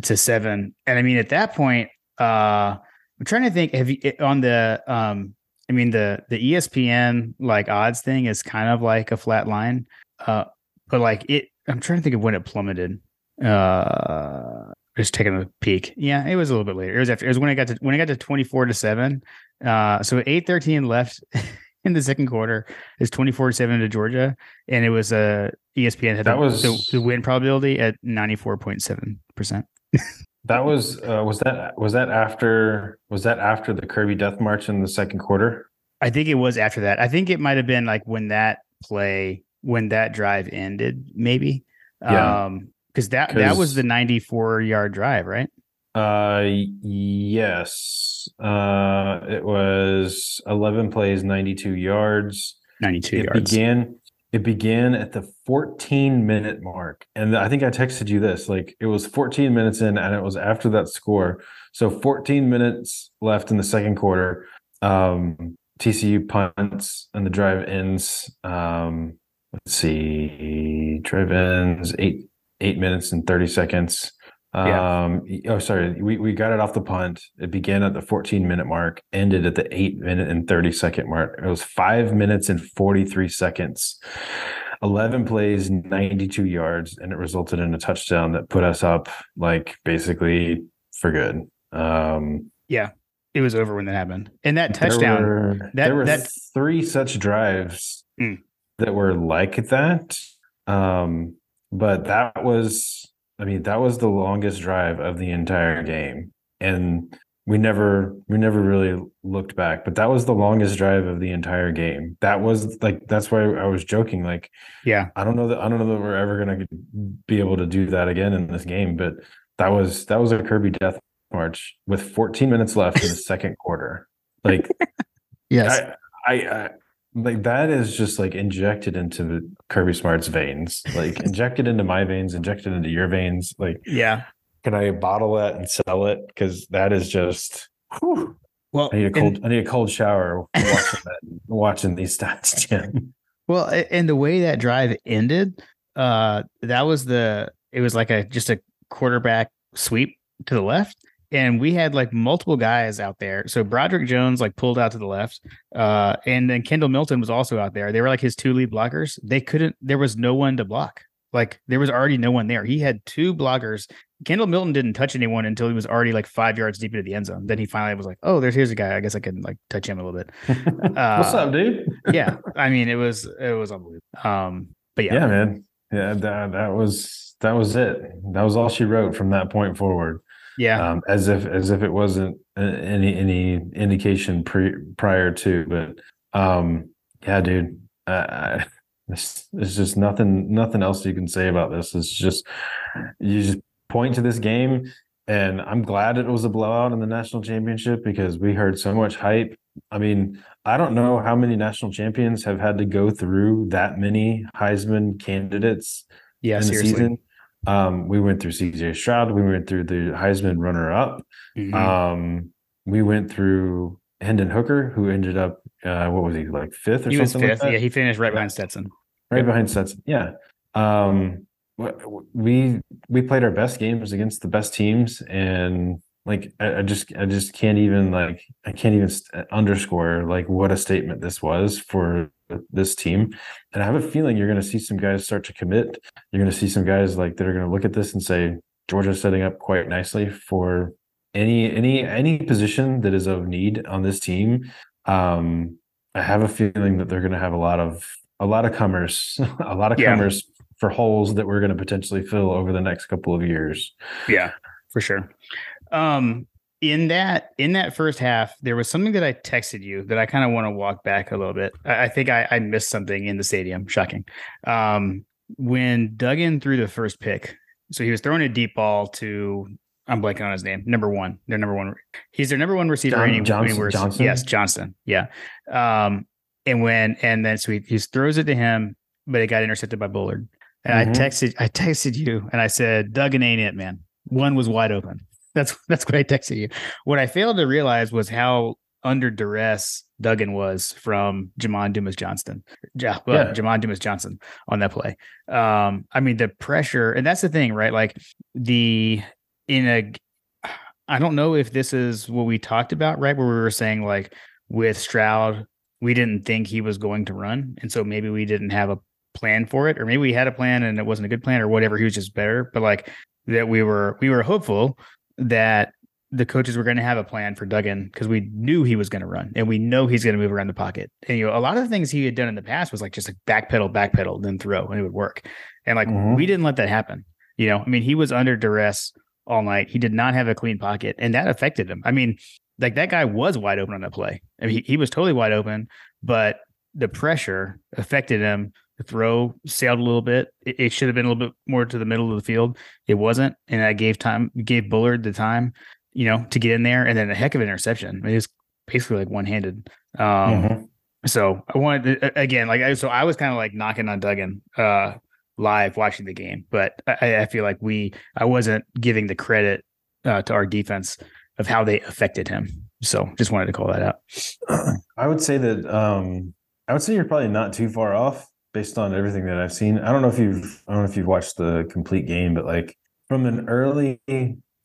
to seven. And I mean, at that point, uh, I'm trying to think. Have you on the um? I mean, the the ESPN like odds thing is kind of like a flat line. Uh, but like it, I'm trying to think of when it plummeted. Uh, just taking a peek. Yeah, it was a little bit later. It was after. It was when I got to when I got to 24 to seven. Uh, so 8:13 left. [LAUGHS] in the second quarter is 24 7 to Georgia. And it was a uh, ESPN had that the, was the, the win probability at 94.7%. that was uh, was that was that after was that after the Kirby death march in the second quarter? I think it was after that. I think it might have been like when that play when that drive ended, maybe. Yeah. Um because that that was the 94 yard drive, right? Uh yes. Uh it was 11 plays, 92 yards. 92 it yards. began it began at the 14 minute mark. And I think I texted you this like it was 14 minutes in and it was after that score. So 14 minutes left in the second quarter. Um TCU punts and the drive ends um let's see drive ends 8 8 minutes and 30 seconds. Yeah. Um, oh, sorry. We, we got it off the punt. It began at the 14 minute mark, ended at the eight minute and 30 second mark. It was five minutes and 43 seconds, 11 plays, 92 yards, and it resulted in a touchdown that put us up like basically for good. Um, yeah. It was over when that happened. And that touchdown, there were, that, there were that, three such drives mm. that were like that. Um, but that was I mean, that was the longest drive of the entire game. And we never we never really looked back, but that was the longest drive of the entire game. That was like that's why I was joking. Like, yeah, I don't know that I don't know that we're ever gonna be able to do that again in this game, but that was that was a Kirby death march with 14 minutes left in the [LAUGHS] second quarter. Like, yes, I, I, I like that is just like injected into Kirby Smart's veins, like [LAUGHS] injected into my veins, injected into your veins. Like, yeah, can I bottle that and sell it? Because that is just. Whew. Well, I need a cold. And, I need a cold shower watching that, watching these stats, [LAUGHS] Jim. Well, and the way that drive ended, uh, that was the. It was like a just a quarterback sweep to the left, and we had like multiple guys out there. So Broderick Jones like pulled out to the left, uh, and then Kendall Milton was also out there. They were like his two lead blockers. They couldn't. There was no one to block. Like there was already no one there. He had two blockers. Kendall Milton didn't touch anyone until he was already like five yards deep into the end zone. Then he finally was like, "Oh, there's here's a guy. I guess I can like touch him a little bit." Uh, [LAUGHS] What's up, dude? [LAUGHS] yeah, I mean it was it was unbelievable. Um, but yeah, yeah, man, yeah, that that was that was it. That was all she wrote from that point forward. Yeah, um, as if as if it wasn't any any indication pre prior to, but um, yeah, dude. Uh, there's, there's just nothing nothing else you can say about this. It's just you just point to this game, and I'm glad it was a blowout in the national championship because we heard so much hype. I mean, I don't know how many national champions have had to go through that many Heisman candidates yeah, in seriously. the season. Um, we went through CJ Stroud. We went through the Heisman runner-up. Mm-hmm. Um, we went through Hendon Hooker, who ended up uh, what was he like fifth or he something? was fifth. Like yeah, he finished right behind Stetson. Right yep. behind Stetson. Yeah. Um, we we played our best games against the best teams, and like I, I just I just can't even like I can't even st- underscore like what a statement this was for this team. And I have a feeling you're going to see some guys start to commit. You're going to see some guys like that are going to look at this and say Georgia's setting up quite nicely for any any any position that is of need on this team um i have a feeling that they're going to have a lot of a lot of comers [LAUGHS] a lot of yeah. comers for holes that we're going to potentially fill over the next couple of years yeah for sure um in that in that first half there was something that i texted you that i kind of want to walk back a little bit i, I think I, I missed something in the stadium shocking um when duggan threw the first pick so he was throwing a deep ball to I'm blanking on his name. Number one, their number one. He's their number one receiver. John, Johnson, anywhere, Johnson. Yes, Johnston. Yeah. Um, and when and then so he, he throws it to him, but it got intercepted by Bullard. And mm-hmm. I texted I texted you and I said, Duggan ain't it, man. One was wide open. That's [LAUGHS] that's what I texted you. What I failed to realize was how under duress Duggan was from Jamon Dumas Johnson. Yeah, well, yeah. Jamon Dumas Johnson on that play. Um, I mean the pressure, and that's the thing, right? Like the in a I don't know if this is what we talked about, right? Where we were saying like with Stroud, we didn't think he was going to run. And so maybe we didn't have a plan for it, or maybe we had a plan and it wasn't a good plan or whatever. He was just better. But like that we were we were hopeful that the coaches were going to have a plan for Duggan because we knew he was going to run and we know he's going to move around the pocket. And you know, a lot of the things he had done in the past was like just like backpedal, backpedal, then throw, and it would work. And like mm-hmm. we didn't let that happen. You know, I mean, he was under duress all night. He did not have a clean pocket, and that affected him. I mean, like that guy was wide open on that play. I mean, he, he was totally wide open, but the pressure affected him. The throw sailed a little bit. It, it, should have been a little bit more to the middle of the field. It wasn't, and that gave time gave Bullard the time, you know, to get in there, and then a heck of an interception. I mean, it was basically like one handed. Um, mm-hmm. So I wanted to, again, like I so I was kind of like knocking on Duggan uh, live watching the game, but I, I feel like we I wasn't giving the credit uh, to our defense of how they affected him. So just wanted to call that out. [CLEARS THROAT] I would say that um, I would say you're probably not too far off based on everything that I've seen. I don't know if you've I don't know if you've watched the complete game, but like from an early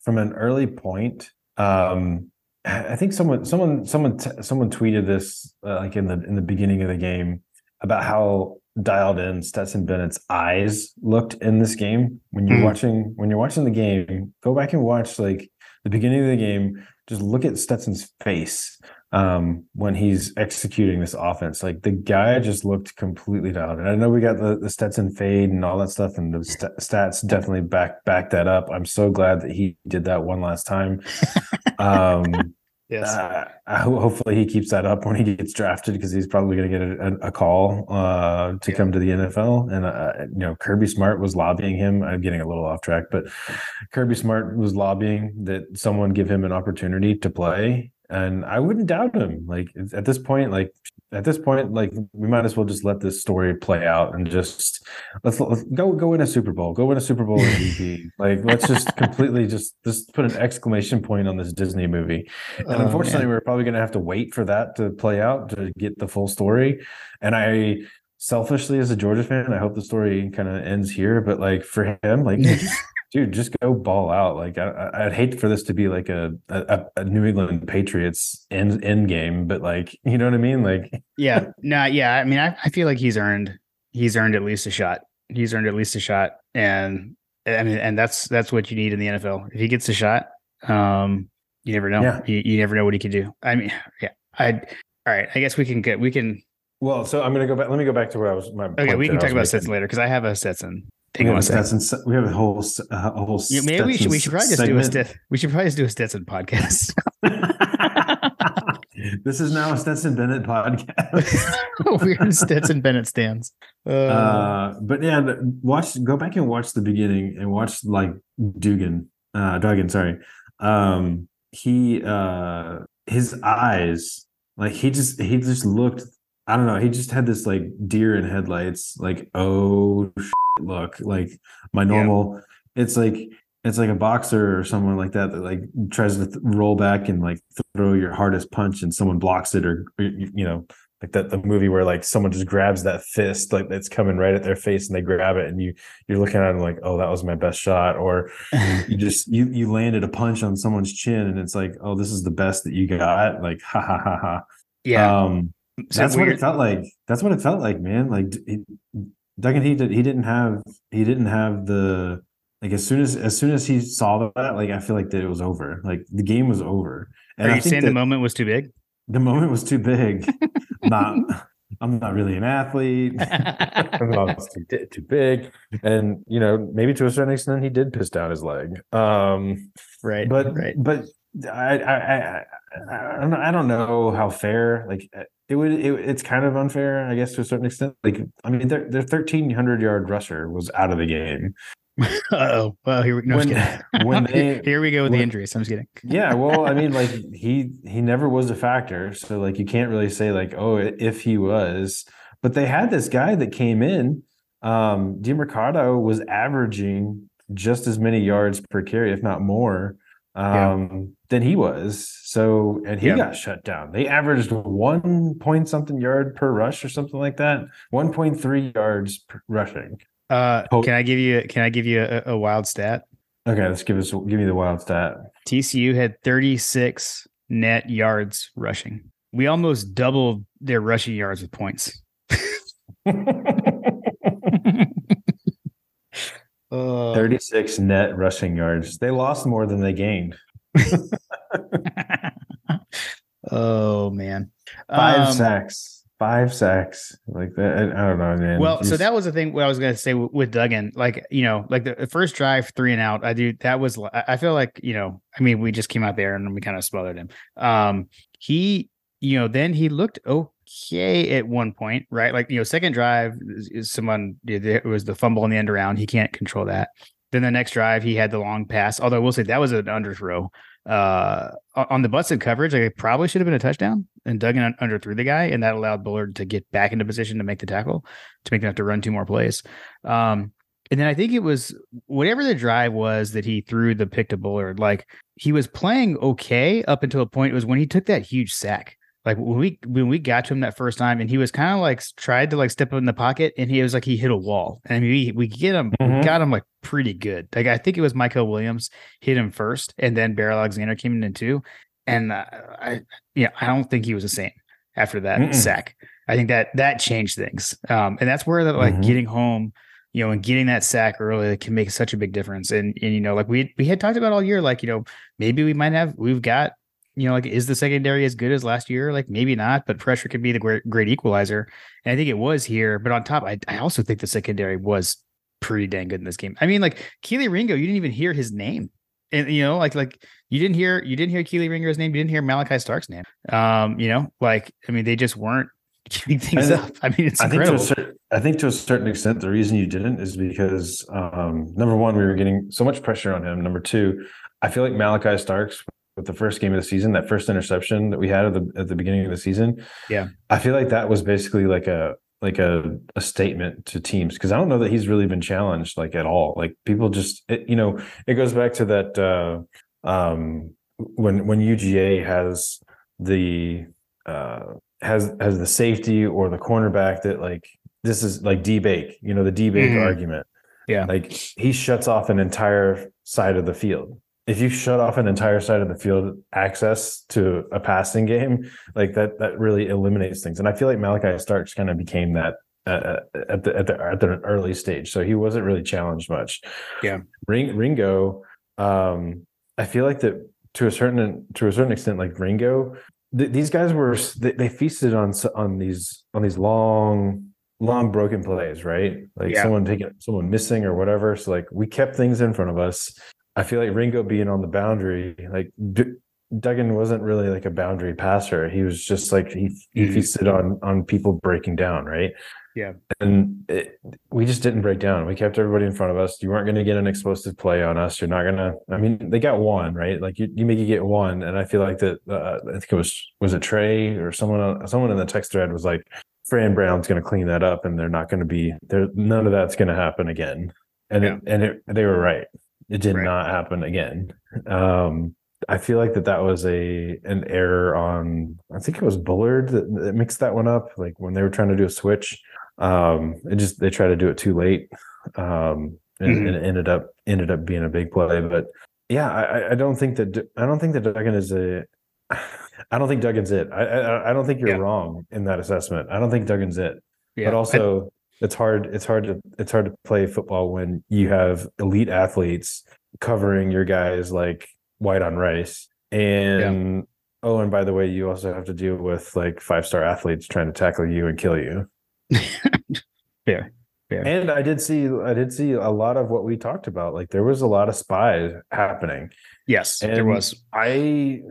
from an early point, um, I think someone someone someone t- someone tweeted this uh, like in the in the beginning of the game about how dialed in Stetson Bennett's eyes looked in this game. When you're mm. watching when you're watching the game, go back and watch like the beginning of the game. Just look at Stetson's face um, when he's executing this offense. Like the guy just looked completely dialed. And I know we got the, the Stetson fade and all that stuff, and the st- stats definitely back back that up. I'm so glad that he did that one last time. Um, [LAUGHS] Yes. Uh, hopefully he keeps that up when he gets drafted because he's probably going to get a, a call uh, to yeah. come to the NFL. And uh, you know, Kirby Smart was lobbying him. I'm getting a little off track, but Kirby Smart was lobbying that someone give him an opportunity to play. And I wouldn't doubt him. Like at this point, like at this point, like we might as well just let this story play out and just let's, let's go go win a Super Bowl, go win a Super Bowl [LAUGHS] MVP. like let's just completely just just put an exclamation point on this Disney movie. And Oh, unfortunately, man. we're probably going to have to wait for that to play out to get the full story. And I selfishly, as a Georgia fan, I hope the story kind of ends here. But like for him, like [LAUGHS] dude, just go ball out. Like I, I'd hate for this to be like a a, a New England Patriots end end game, but like [LAUGHS] you know what I mean? Like [LAUGHS] yeah, no, yeah. I mean, I, I feel like he's earned he's earned at least a shot. He's earned at least a shot, and I mean, and that's that's what you need in the NFL. If he gets a shot, um, you never know. Yeah. You, you never know what he can do. I mean, [LAUGHS] yeah. I all right. I guess we can get we can. well, so I'm gonna go back. Let me go back to what I was. My Okay, we can talk about. Stetson later because I have a Stetson We have, a. Stetson, we have a whole s- a whole. Yeah, maybe we should we should probably just do a Stetson Stetson. We should probably just do a Stetson podcast. [LAUGHS] [LAUGHS] this is now a Stetson Bennett podcast. [LAUGHS] Weird Stetson Bennett stands. Uh, uh but yeah watch go back and watch the beginning and watch like dugan uh duggan sorry um he uh his eyes like he just he just looked i don't know he just had this like deer in headlights like oh shit, look like my normal it's like it's like a boxer or someone like that that like tries to th- roll back and like throw your hardest punch and someone blocks it or, you know like that the movie where like someone just grabs that fist like that's coming right at their face and they grab it and you you're looking at them like oh that was my best shot or [LAUGHS] you just you you landed a punch on someone's chin and it's like oh this is the best that you got like ha ha ha ha yeah. um So that's what it felt like that's what it felt like man like d- he, Duggan he did he didn't have he didn't have the like as soon as as soon as he saw that like I feel like that it was over like the game was over and Are I you think saying the moment was too big? the moment was too big. [LAUGHS] not, I'm not really an athlete. [LAUGHS] I'm not [LAUGHS] too, too big, and you know, maybe to a certain extent, he did piss down his leg. Um, right. but right. but I I I I don't know, I don't know how fair like it would. It, it's kind of unfair, I guess, to a certain extent. Like I mean, their their 1300 yard rusher was out of the game. [LAUGHS] oh. Well, here we no, When- [LAUGHS] when they- [LAUGHS] here we go with the injuries. I'm just kidding. yeah well i mean like he he never was a factor so like you can't really say like oh if he was but they had this guy that came in um Demercado was averaging just as many yards per carry if not more um than he was so and he Yeah. got shut down they averaged one point something yard per rush or something like that 1.3 yards per rushing Uh, Oh. can I give you can I give you a, a wild stat? okay let's give us give me the wild stat TCU had 36 net yards rushing. We almost doubled their rushing yards with points. [LAUGHS] [LAUGHS] Uh, 36 net rushing yards. They lost more than they gained. [LAUGHS] oh man. Five Um, sacks. Five sacks. Like that. I, don't know, man. Well, so that was the thing. What I was going to say w- with Duggan, like you know, like the first drive, three and out. I do that was. I feel like you know. I mean, we just came out there and we kind of smothered him. Um, he, you know, then he looked okay at one point, right? Like you know, second drive is, is someone it was the fumble in the end around. He can't control that. Then the next drive, he had the long pass. Although I will say that was an underthrow. Uh, on the busted coverage, like it probably should have been a touchdown. And Duggan un- underthrew the guy, and that allowed Bullard to get back into position to make the tackle to make them have to run two more plays. Um, and then I think it was whatever the drive was that he threw the pick to Bullard. Like he was playing okay up until a point. It was when he took that huge sack. Like when we when we got to him that first time, and he was kind of like tried to like step up in the pocket, and he was like he hit a wall. And we we get him, we Mhm. got him like pretty good. Like I think it was Mykel Williams hit him first, and then Bear Alexander came in too. And uh, I yeah, I don't think he was the same after that Mm-mm. sack. I think that that changed things. Um, and that's where the like Mhm. getting home, you know, and getting that sack early can make such a big difference. And and you know, like we we had talked about all year, like you know, maybe we might have we've got you know, like is the secondary as good as last year? Like maybe not, but pressure could be the great great equalizer. And I think it was here. But on top, I I also think the secondary was pretty dang good in this game. I mean, like Kelee Ringo, you didn't even hear his name. And you know, like like you didn't hear you didn't hear Kelee Ringo's name, you didn't hear Malaki Stark's name. Um, you know, like I mean, they just weren't [LAUGHS] keeping things And up. I mean, it's I think to a certain, I think to a certain extent, the reason you didn't is because um, number one, we were getting so much pressure on him. Number two, I feel like Malaki Starks with the first game of the season, that first interception that we had at the at the beginning of the season. Yeah. I feel like that was basically like a like a, a statement to teams because I don't know that he's really been challenged like at all. Like people just it, you know, it goes back to that uh um when when UGA has the uh has has the safety or the cornerback that like this is like D Bake, you know, the D Bake Mhm. argument. Yeah. Like he shuts off an entire side of the field. If you shut off an entire side of the field access to a passing game, like that that really eliminates things. And I feel like Malaki Starks kind of became that uh, at the at the at the early stage. So he wasn't really challenged much. Yeah. Ring, Ringo, um, I feel like that to a certain to a certain extent, like Ringo, th- these guys were they, they feasted on on these on these long long broken plays, right? Like Yeah. someone taking someone missing or whatever. So like we kept things in front of us. I feel like Ringo being on the boundary, like D- Duggan wasn't really like a boundary passer. He was just like he he Mhm. feasted on on people breaking down, right? Yeah. And it, we just didn't break down. We kept everybody in front of us. You weren't going to get an explosive play on us. You're not going to. I mean, they got one right. Like you, you maybe get one, and I feel like that. Uh, I think it was was it Trey or someone someone in the text thread was like, Fran Brown's going to clean that up, and they're not going to be there. None of that's going to happen again. And Yeah. it, and it, they were right. It did Right. not happen again. Um, I feel like that that was a an error on. I think it was Bullard that, that mixed that one up. Like when they were trying to do a switch, um, it just they tried to do it too late, um, and, Mhm. and it ended up ended up being a big play. But yeah, I, I- I don't think that I don't think that Duggan is a. [SIGHS] I don't think Duggan's it. I I, I don't think you're Yeah. wrong in that assessment. I don't think Duggan's it Yeah. but also it's hard it's hard to it's hard to play football when you have elite athletes covering your guys like white on rice and oh and by the way you also have to deal with like five star athletes trying to tackle you and kill you [LAUGHS] Fair. Fair. and i did see i did see a lot of what we talked about like there was a lot of spies happening yes, there was. I,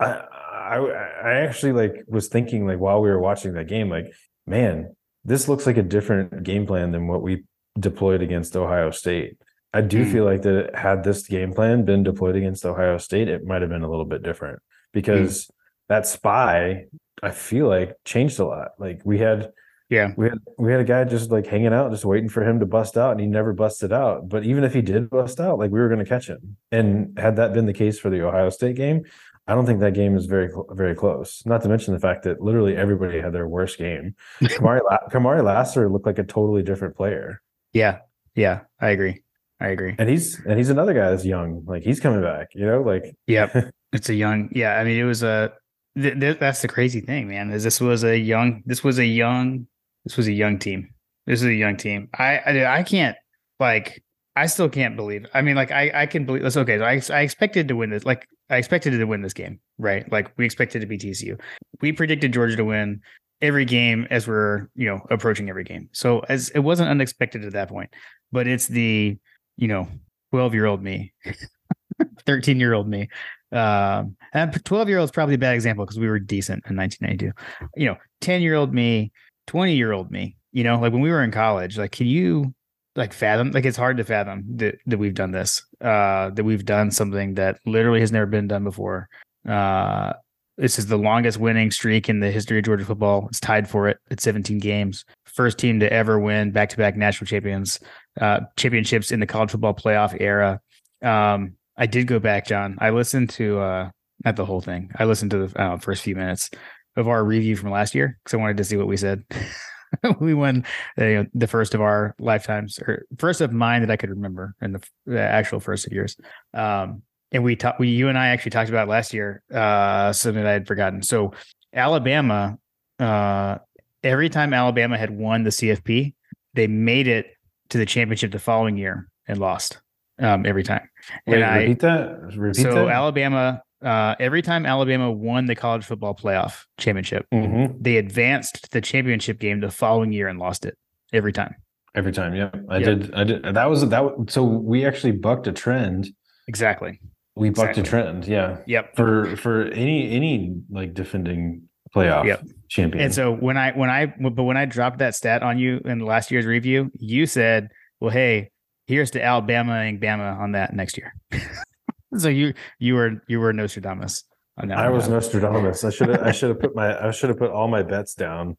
I, I, I actually like was thinking like while we were watching that game, like, man, this looks like a different game plan than what we deployed against Ohio State. I do Mm. feel like that had this game plan been deployed against Ohio State, it might have been a little bit different because that spy, I feel like changed a lot. Like we had Yeah. we had we had a guy just like hanging out, just waiting for him to bust out, and he never busted out. But even if he did bust out, like we were going to catch him. And had that been the case for the Ohio State game, I don't think that game is very very close. Not to mention the fact that literally everybody had their worst game. [LAUGHS] Kamari La- Kamari Lassiter looked like a totally different player, Yeah. Yeah. I agree. I agree. and he's and he's another guy that's young. Like he's coming back. You know, like Yep. [LAUGHS] It's a young, yeah. I mean, it was a. Th- th- that's the crazy thing, man. Is this was a young, this was a young, this was a young team. This is a young team. I, I, I can't like, I still can't believe. I mean, like, I, I can believe. That's okay. So I, I expected to win this. Like, I expected to win this game, right? Like, we expected to beat TCU. We predicted Georgia to win every game as we're, you know, approaching every game. So as it wasn't unexpected at that point, but it's the, you know, twelve year old me, [LAUGHS] thirteen year old me. Um, and 12 year old is probably a bad example because we were decent in 1992. You know, 10 year old me, 20 year old me, you know, like when we were in college, like, can you like fathom? Like, it's hard to fathom that, that we've done this, uh, that we've done something that literally has never been done before. Uh, this is the longest winning streak in the history of Georgia football. It's tied for it at 17 games. First team to ever win back to back national champions, uh, championships in the college football playoff era. Um, I did go back, John. I listened to uh not the whole thing. I listened to the uh, first few minutes of our review from last year because I wanted to see what we said. [LAUGHS] [LAUGHS] we won you know, the first of our lifetimes, or first of mine that I could remember, and the, the actual first of yours. Um, and we talked. We you and I actually talked about last year uh, something that I had forgotten. So Alabama, uh, every time Alabama had won the CFP, they made it to the championship the following year and lost um, every time. wait, and I repeat that. Repeat so that. Alabama, uh, every time Alabama won the college football playoff championship, Mhm. they advanced the championship game the following year and lost it every time. Every time, yeah, I Yep. did. I did. That was that. So we actually bucked a trend. Exactly. We bucked Exactly. a trend. Yeah. Yep. for for any any like defending playoff Yep. champion. And so when I when I but when I dropped that stat on you in last year's review, you said, "Well, hey, here's to Alabama and Bama on that next year." [LAUGHS] so you you were you were Nostradamus. I was Nostradamus. I should have I should have put my I should have put all my bets down.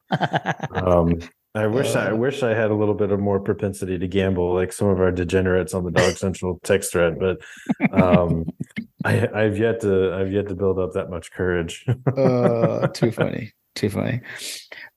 Um, I wish uh, I [LAUGHS] wish I had a little bit of more propensity to gamble, like some of our degenerates on the Dog Central text thread. But um, I, I've yet to I've yet to build up that much courage. uh, [LAUGHS] too funny, too funny.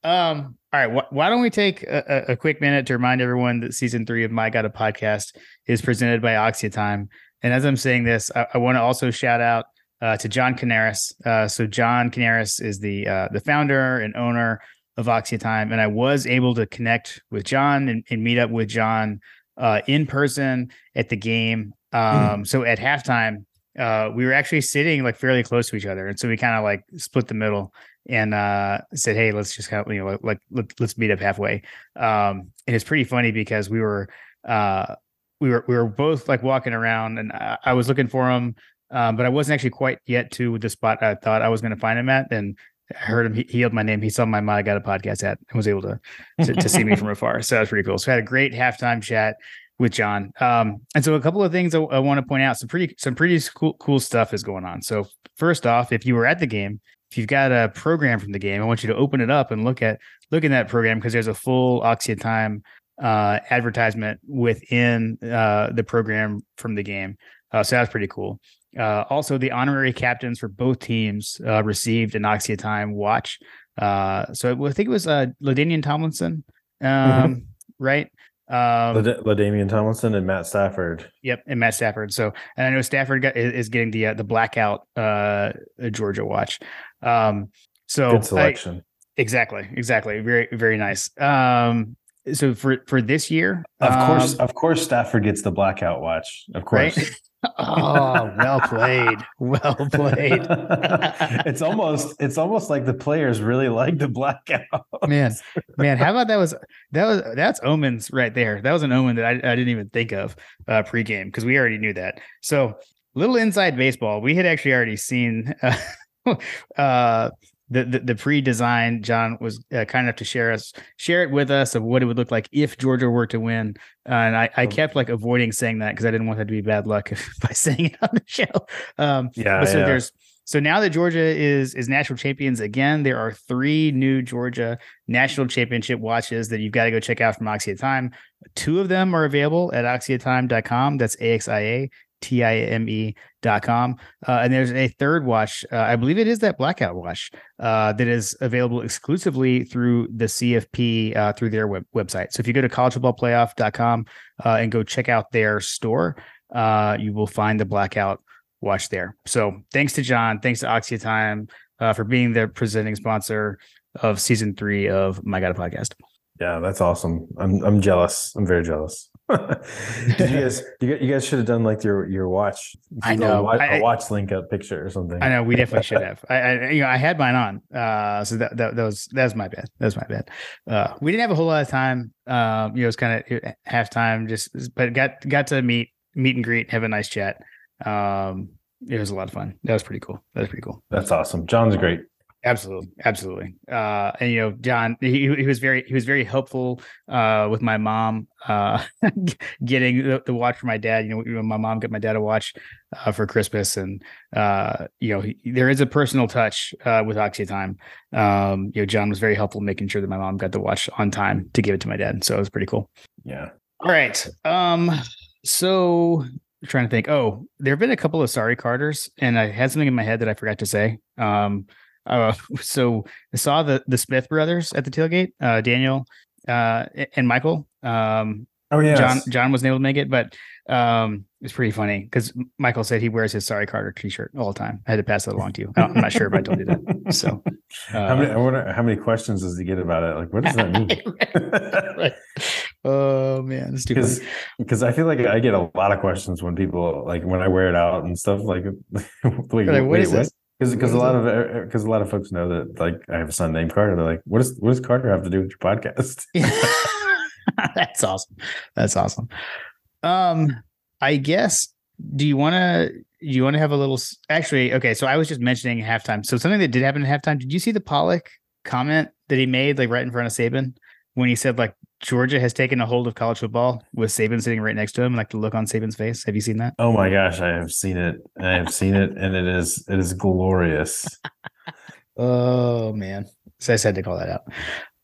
Um, all right, wh- why don't we take a, a, quick minute to remind everyone that season three of My Got a Podcast is presented by Axia Time. And as I'm saying this, I, I want to also shout out uh, to John Canaris. Uh, so John Canaris is the uh, the founder and owner of Axia Time, and I was able to connect with John and, and meet up with John uh, in person at the game. Hmm. Um, mm. So at halftime, uh, we were actually sitting like fairly close to each other, and so we kind of like split the middle and uh, said, "Hey, let's just kind of you know like let, us meet up halfway." Um, and it's pretty funny because we were uh, we were we were both like walking around, and I, I was looking for him. Um, but I wasn't actually quite yet to the spot I thought I was going to find him at. And I heard him. He, he yelled my name. He saw my I got a podcast at and was able to, to, to see me from [LAUGHS] afar. So that was pretty cool. So I had a great halftime chat with John. Um, and so a couple of things I, I want to point out. Some pretty some pretty cool cool stuff is going on. So first off, if you were at the game, if you've got a program from the game, I want you to open it up and look at look in that program because there's a full Axia time uh, advertisement within uh, the program from the game. Uh, so that's pretty cool. Uh, also, the honorary captains for both teams uh, received an Axia Time watch. Uh, so I think it was uh, LaDainian Tomlinson, um, mm-hmm. right? Um, LaDainian Tomlinson and Matt Stafford. Yep, and Matt Stafford. So, and I know Stafford got, is, getting the uh, the blackout uh, Georgia watch. Um, so good selection. I, exactly, exactly. Very, very nice. Um, so for for this year, of course, um, of course, Stafford gets the blackout watch. Of course. Right? [LAUGHS] oh, well played. Well [LAUGHS] played. [LAUGHS] it's almost it's almost like the players really like the blackout. man, man, how about that was that was that's omens right there. That was an omen that I, I didn't even think of uh pregame because we already knew that. So little inside baseball. We had actually already seen uh, uh the, the, the pre-design john was uh, kind enough to share us share it with us of what it would look like if georgia were to win. Uh, and i i kept like avoiding saying that because i didn't want that to be bad luck [LAUGHS] by saying it on the show. Um yeah so yeah. there's so now that georgia is is national champions again there are three new georgia national championship watches that you've got to go check out from axia time. Two of them are available at axiatime.com that's axia T-I-M-E dot com. Uh, and there's a third watch. Uh, I believe it is that blackout watch uh, that is available exclusively through the CFP uh, through their web- website. So if you go to collegefootballplayoff.com uh, and go check out their store, uh, you will find the blackout watch there. So thanks to John, thanks to Axia Time for being the presenting sponsor of season three of My God a Podcast. Yeah, that's awesome. I'm I'm jealous. I'm very jealous. Did you guys you, guys should have done like your your watch I know a watch, I, a watch link up picture or something. I know we definitely should have. I, I, you know I had mine on. Uh so that that, that was that was my bad. That was my bad. Uh we didn't have a whole lot of time. Um you know it was kind of halftime just but got got to meet meet and greet, have a nice chat. Um it was a lot of fun. That was pretty cool. That was pretty cool. That's awesome. John's great. Absolutely, absolutely. Uh, and you know, John, he, he was very he was very helpful uh, with my mom uh, [LAUGHS] getting the, the, watch for my dad. You know, my mom got my dad a watch uh, for Christmas, and uh, you know, he, there is a personal touch uh, with Axia Time. Um, you know, John was very helpful making sure that my mom got the watch on time to give it to my dad. So it was pretty cool. Yeah. All right. Um. So I'm trying to think. Oh, there have been a couple of sorry Carters, and I had something in my head that I forgot to say. Um uh, so I saw the the Smith brothers at the tailgate, uh, Daniel uh, and Michael. Um, oh yeah, John John wasn't able to make it, but um, it's pretty funny because Michael said he wears his Sorry Carter T-shirt all the time. I had to pass that along to you. I'm not sure if I told you that. So, uh, [LAUGHS] how many? I wonder how many questions does he get about it? Like, what does that mean? [LAUGHS] right. Oh man, it's because because I feel like I get a lot of questions when people like when I wear it out and stuff. Like, [LAUGHS] like, like what wait, is this? Because because a lot of because a lot of folks know that like I have a son named Carter. They're like, what does what does Carter have to do with your podcast? [LAUGHS] That's awesome. That's awesome. Um, I guess. Do you want to? Do you want to have a little? Actually, okay. So I was just mentioning halftime. So something that did happen at halftime. Did you see the Pollack comment that he made like right in front of Saban when he said like Georgia has taken a hold of college football with Saban sitting right next to him, like the look on Saban's face. Have you seen that? Oh my gosh, I have seen it. I have seen it, and it is it is glorious. [LAUGHS] Oh man, so I just had to call that out.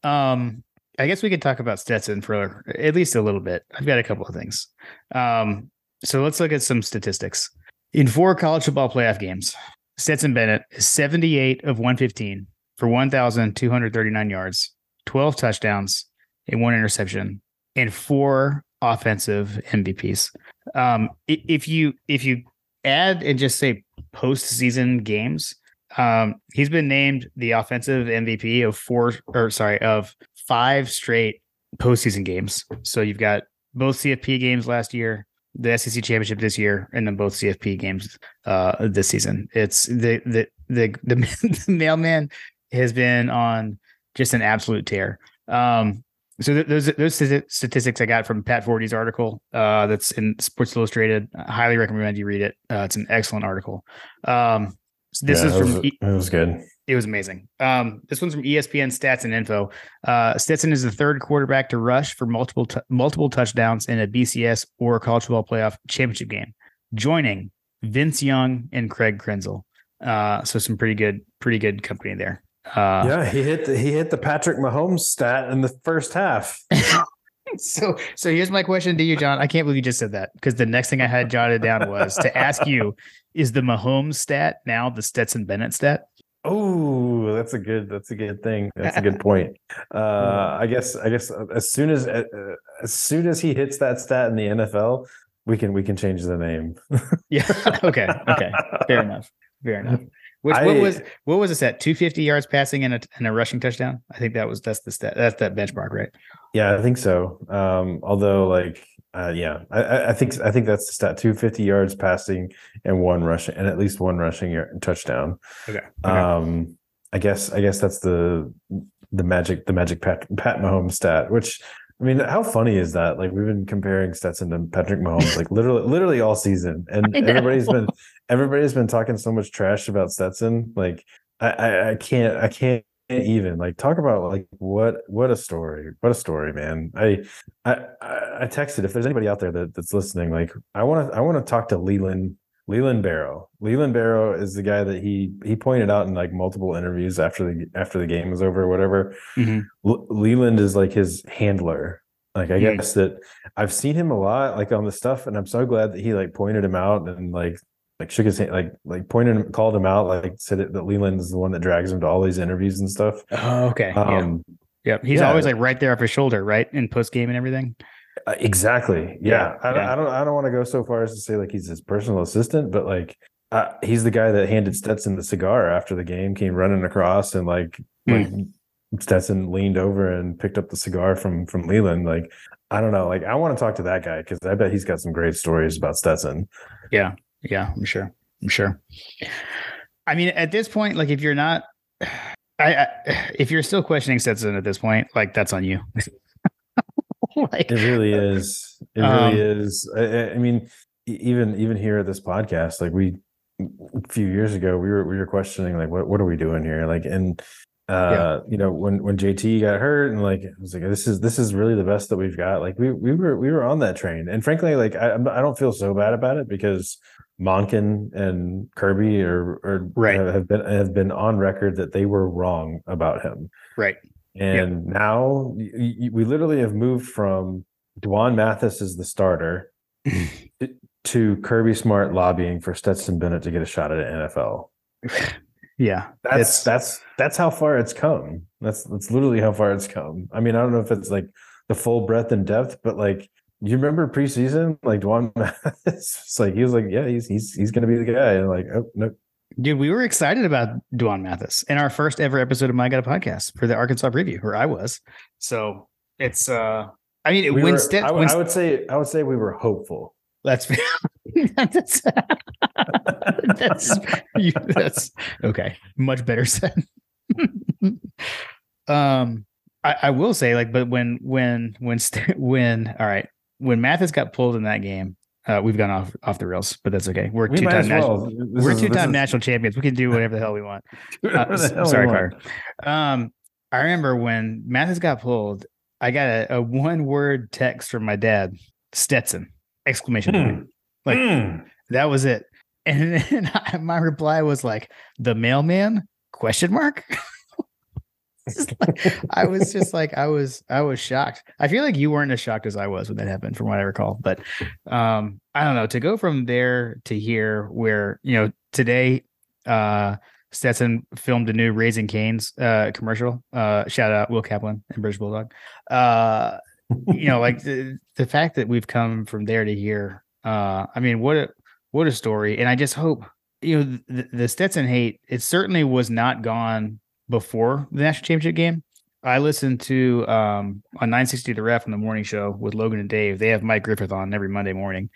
Um, I guess we could talk about Stetson for at least a little bit. I've got a couple of things. Um, so let's look at some statistics. In four college football playoff games, Stetson Bennett is 78 of 115 for 1,239 yards, 12 touchdowns, and one interception, and four offensive MVPs. Um, if you if you add and just say postseason games, um, he's been named the offensive MVP of four or sorry of five straight postseason games. So you've got both CFP games last year, the SEC championship this year, and then both CFP games uh, this season. It's the the the the, [LAUGHS] the mailman has been on just an absolute tear. Um, so th- those those statistics I got from Pat Forde's article uh, that's in Sports Illustrated. I highly recommend you read it. Uh, it's an excellent article. Um, so this Yeah, is it from was, it was good. it was amazing. Um, this one's from ESPN Stats and Info. Uh, Stetson is the third quarterback to rush for multiple t- multiple touchdowns in a BCS or college football playoff championship game, joining Vince Young and Craig Krenzel. Uh, so some pretty good, pretty good company there. Uh, yeah, he hit the, he hit the Patrick Mahomes stat in the first half. [LAUGHS] So, so here's my question to you, John. I can't believe you just said that because the next thing I had jotted down was to ask you: Is the Mahomes stat now the Stetson Bennett stat? Oh, that's a good. That's a good thing. That's a good [LAUGHS] point. Uh, I guess. I guess as soon as uh, as soon as he hits that stat in the NFL, we can we can change the name. Yeah. [LAUGHS] okay. Okay. Fair enough. Fair enough. Which what was what was this at? Two fifty yards passing and a and a rushing touchdown. I think that was that's the stat. That's that benchmark, right? Yeah, I think so. Um, although, like, uh, yeah, I- I, I think I think that's the stat: two fifty yards passing and one rushing, and at least one rushing yard, touchdown. Okay. Um, I guess I guess that's the the magic the magic Pat Pat Mahomes stat. Which I mean, how funny is that? Like we've been comparing Stetson to Patrick Mahomes like literally literally all season, and [LAUGHS] everybody's been everybody's been talking so much trash about Stetson. Like I I, I can't I can't even like talk about like what what a story what a story man I I I I texted if there's anybody out there that, that's listening like I want to I want to talk to Leland Leland Barrow Leland Barrow is the guy that he he pointed out in like multiple interviews after the after the game was over or whatever Mhm. L- Leland is like his handler like I Mm. guess that I've seen him a lot like on the stuff and I'm so glad that he like pointed him out and like like shook his hand like like pointed him called him out like said that Leland is the one that drags him to all these interviews and stuff Oh, okay. yeah. um Yep. He's yeah. always like right there off his shoulder, right? In post game and everything. Uh, Exactly. Yeah. Yeah, I, yeah. I don't. I don't want to go so far as to say like he's his personal assistant, but like uh, he's the guy that handed Stetson the cigar after the game, came running across, and like when Stetson leaned over and picked up the cigar from from Leland. Like I don't know. Like I want to talk to that guy because I bet he's got some great stories about Stetson. Yeah. Yeah. I'm sure. I'm sure. I mean, at this point, like if you're not, [SIGHS] I, I [SIGHS] if you're still questioning Stetson at this point, like that's on you. [LAUGHS] [LAUGHS] like, It really is. It Um, really is. I- I, I mean, even even here at this podcast, like we a few years ago, we were we were questioning like what what are we doing here? Like and uh you know when when JT got hurt and like it was like this is this is really the best that we've got. Like we we were we were on that train. And frankly, like I I don't feel so bad about it because Monken and Kirby are, are Right. have been have been on record that they were wrong about him. right. And now y- y- we literally have moved from Dwan Mathis as the starter [LAUGHS] to- Kirby Smart lobbying for Stetson Bennett to get a shot at an NFL. Yeah. That's that's that's how far it's come. That's that's literally how far it's come. I mean, I don't know if it's like the full breadth and depth, but like you remember preseason, like Dwan [LAUGHS] Mathis, it's like he was like, yeah, he's he's he's gonna be the guy, and like, oh no, Dude, we were excited about Dwan Mathis in our first ever episode of My Got a Podcast for the Arkansas preview, or I was. So it's uh I mean we when, were, Stet- I, would- when I would say I would say we were hopeful. that's [LAUGHS] that's that's you, that's okay. Much better said. [LAUGHS] um I, I will say like but when when when when all right when Mathis got pulled in that game uh we've gone off off the rails but that's okay we're We two time national well. This we're two time is- national champions we can do whatever the hell we want [LAUGHS] Uh, sorry. Carter. Um, I remember when Mathis got pulled. I got a, a one word text from my dad, Stetson exclamation Hmm. point. Like Mm. that was it. And [LAUGHS] then I- my reply was like, "The mailman?" Question mark. [LAUGHS] [LAUGHS] I was just like, I was, I was shocked. I feel like you weren't as shocked as I was when that happened, from what I recall. But um, I don't know. To go from there to here, where you know today, uh, Stetson filmed a new Raising Canes uh commercial. Uh, shout out Will Kaplan and British Bulldog. Uh, you know, like the the fact that we've come from there to here. Uh, I mean, what a what a story! And I just hope you know the, the Stetson hate. It certainly was not gone before the national championship game. I listened to um on 960 the ref on the morning show with Logan and Dave. They have Mike Griffith on every Monday morning.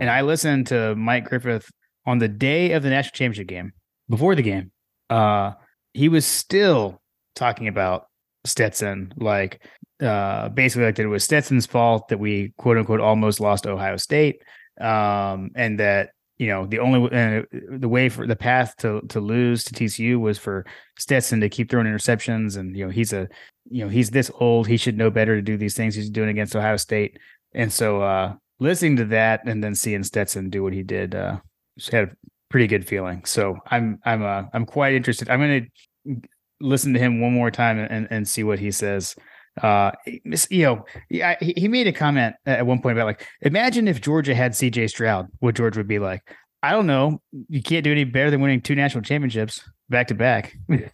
And I listened to Mike Griffith on the day of the national championship game, before the game. Uh he was still talking about Stetson, like uh basically like that it was Stetson's fault that we quote unquote almost lost Ohio State. Um and that you know the only uh, the way for the path to to lose to TCU was for Stetson to keep throwing interceptions and you know he's a you know he's this old he should know better to do these things he's doing against Ohio State. And so uh listening to that and then seeing Stetson do what he did uh just had a pretty good feeling. So I'm I'm uh I'm quite interested. I'm gonna listen to him one more time and and see what he says uh you know yeah, he, he made a comment at one point about like imagine if georgia had cj stroud what george would be like. I don't know. You can't do any better than winning two national championships back to back. [LAUGHS]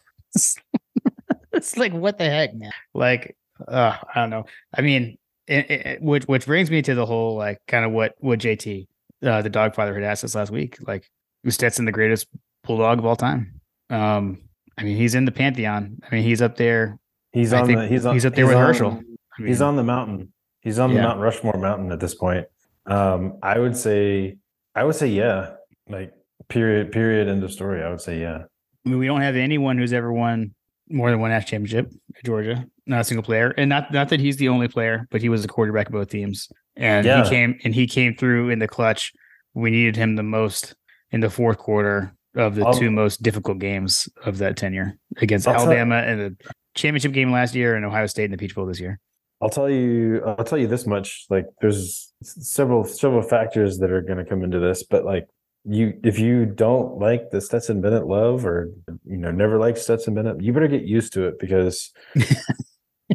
It's like what the heck man? Like uh i don't know. I mean it, it, which which brings me to the whole like kind of what what jt uh, the dogfather had asked us last week like was stetson the greatest bulldog of all time? Um i mean he's in the pantheon. I mean he's up there He's on the he's on he's up there with on- Herschel. I He's on the mountain. He's on the Mount Rushmore mountain at this point. Um, I would say, I would say, yeah. Like period, period, end of story. I would say, yeah. I mean, we don't have anyone who's ever won more than one national championship at Georgia. Not a single player, and not not that he's the only player, but he was the quarterback of both teams, and Yeah. he came and he came through in the clutch. We needed him the most in the fourth quarter of the I'll- two most difficult games of that tenure against I'll tell- Alabama and the championship game last year and Ohio State in the Peach Bowl this year. I'll tell you. I'll tell you this much. Like, there's several several factors that are going to come into this, but like you, if you don't like the Stetson Bennett love, or you know, never liked Stetson Bennett, you better get used to it because [LAUGHS]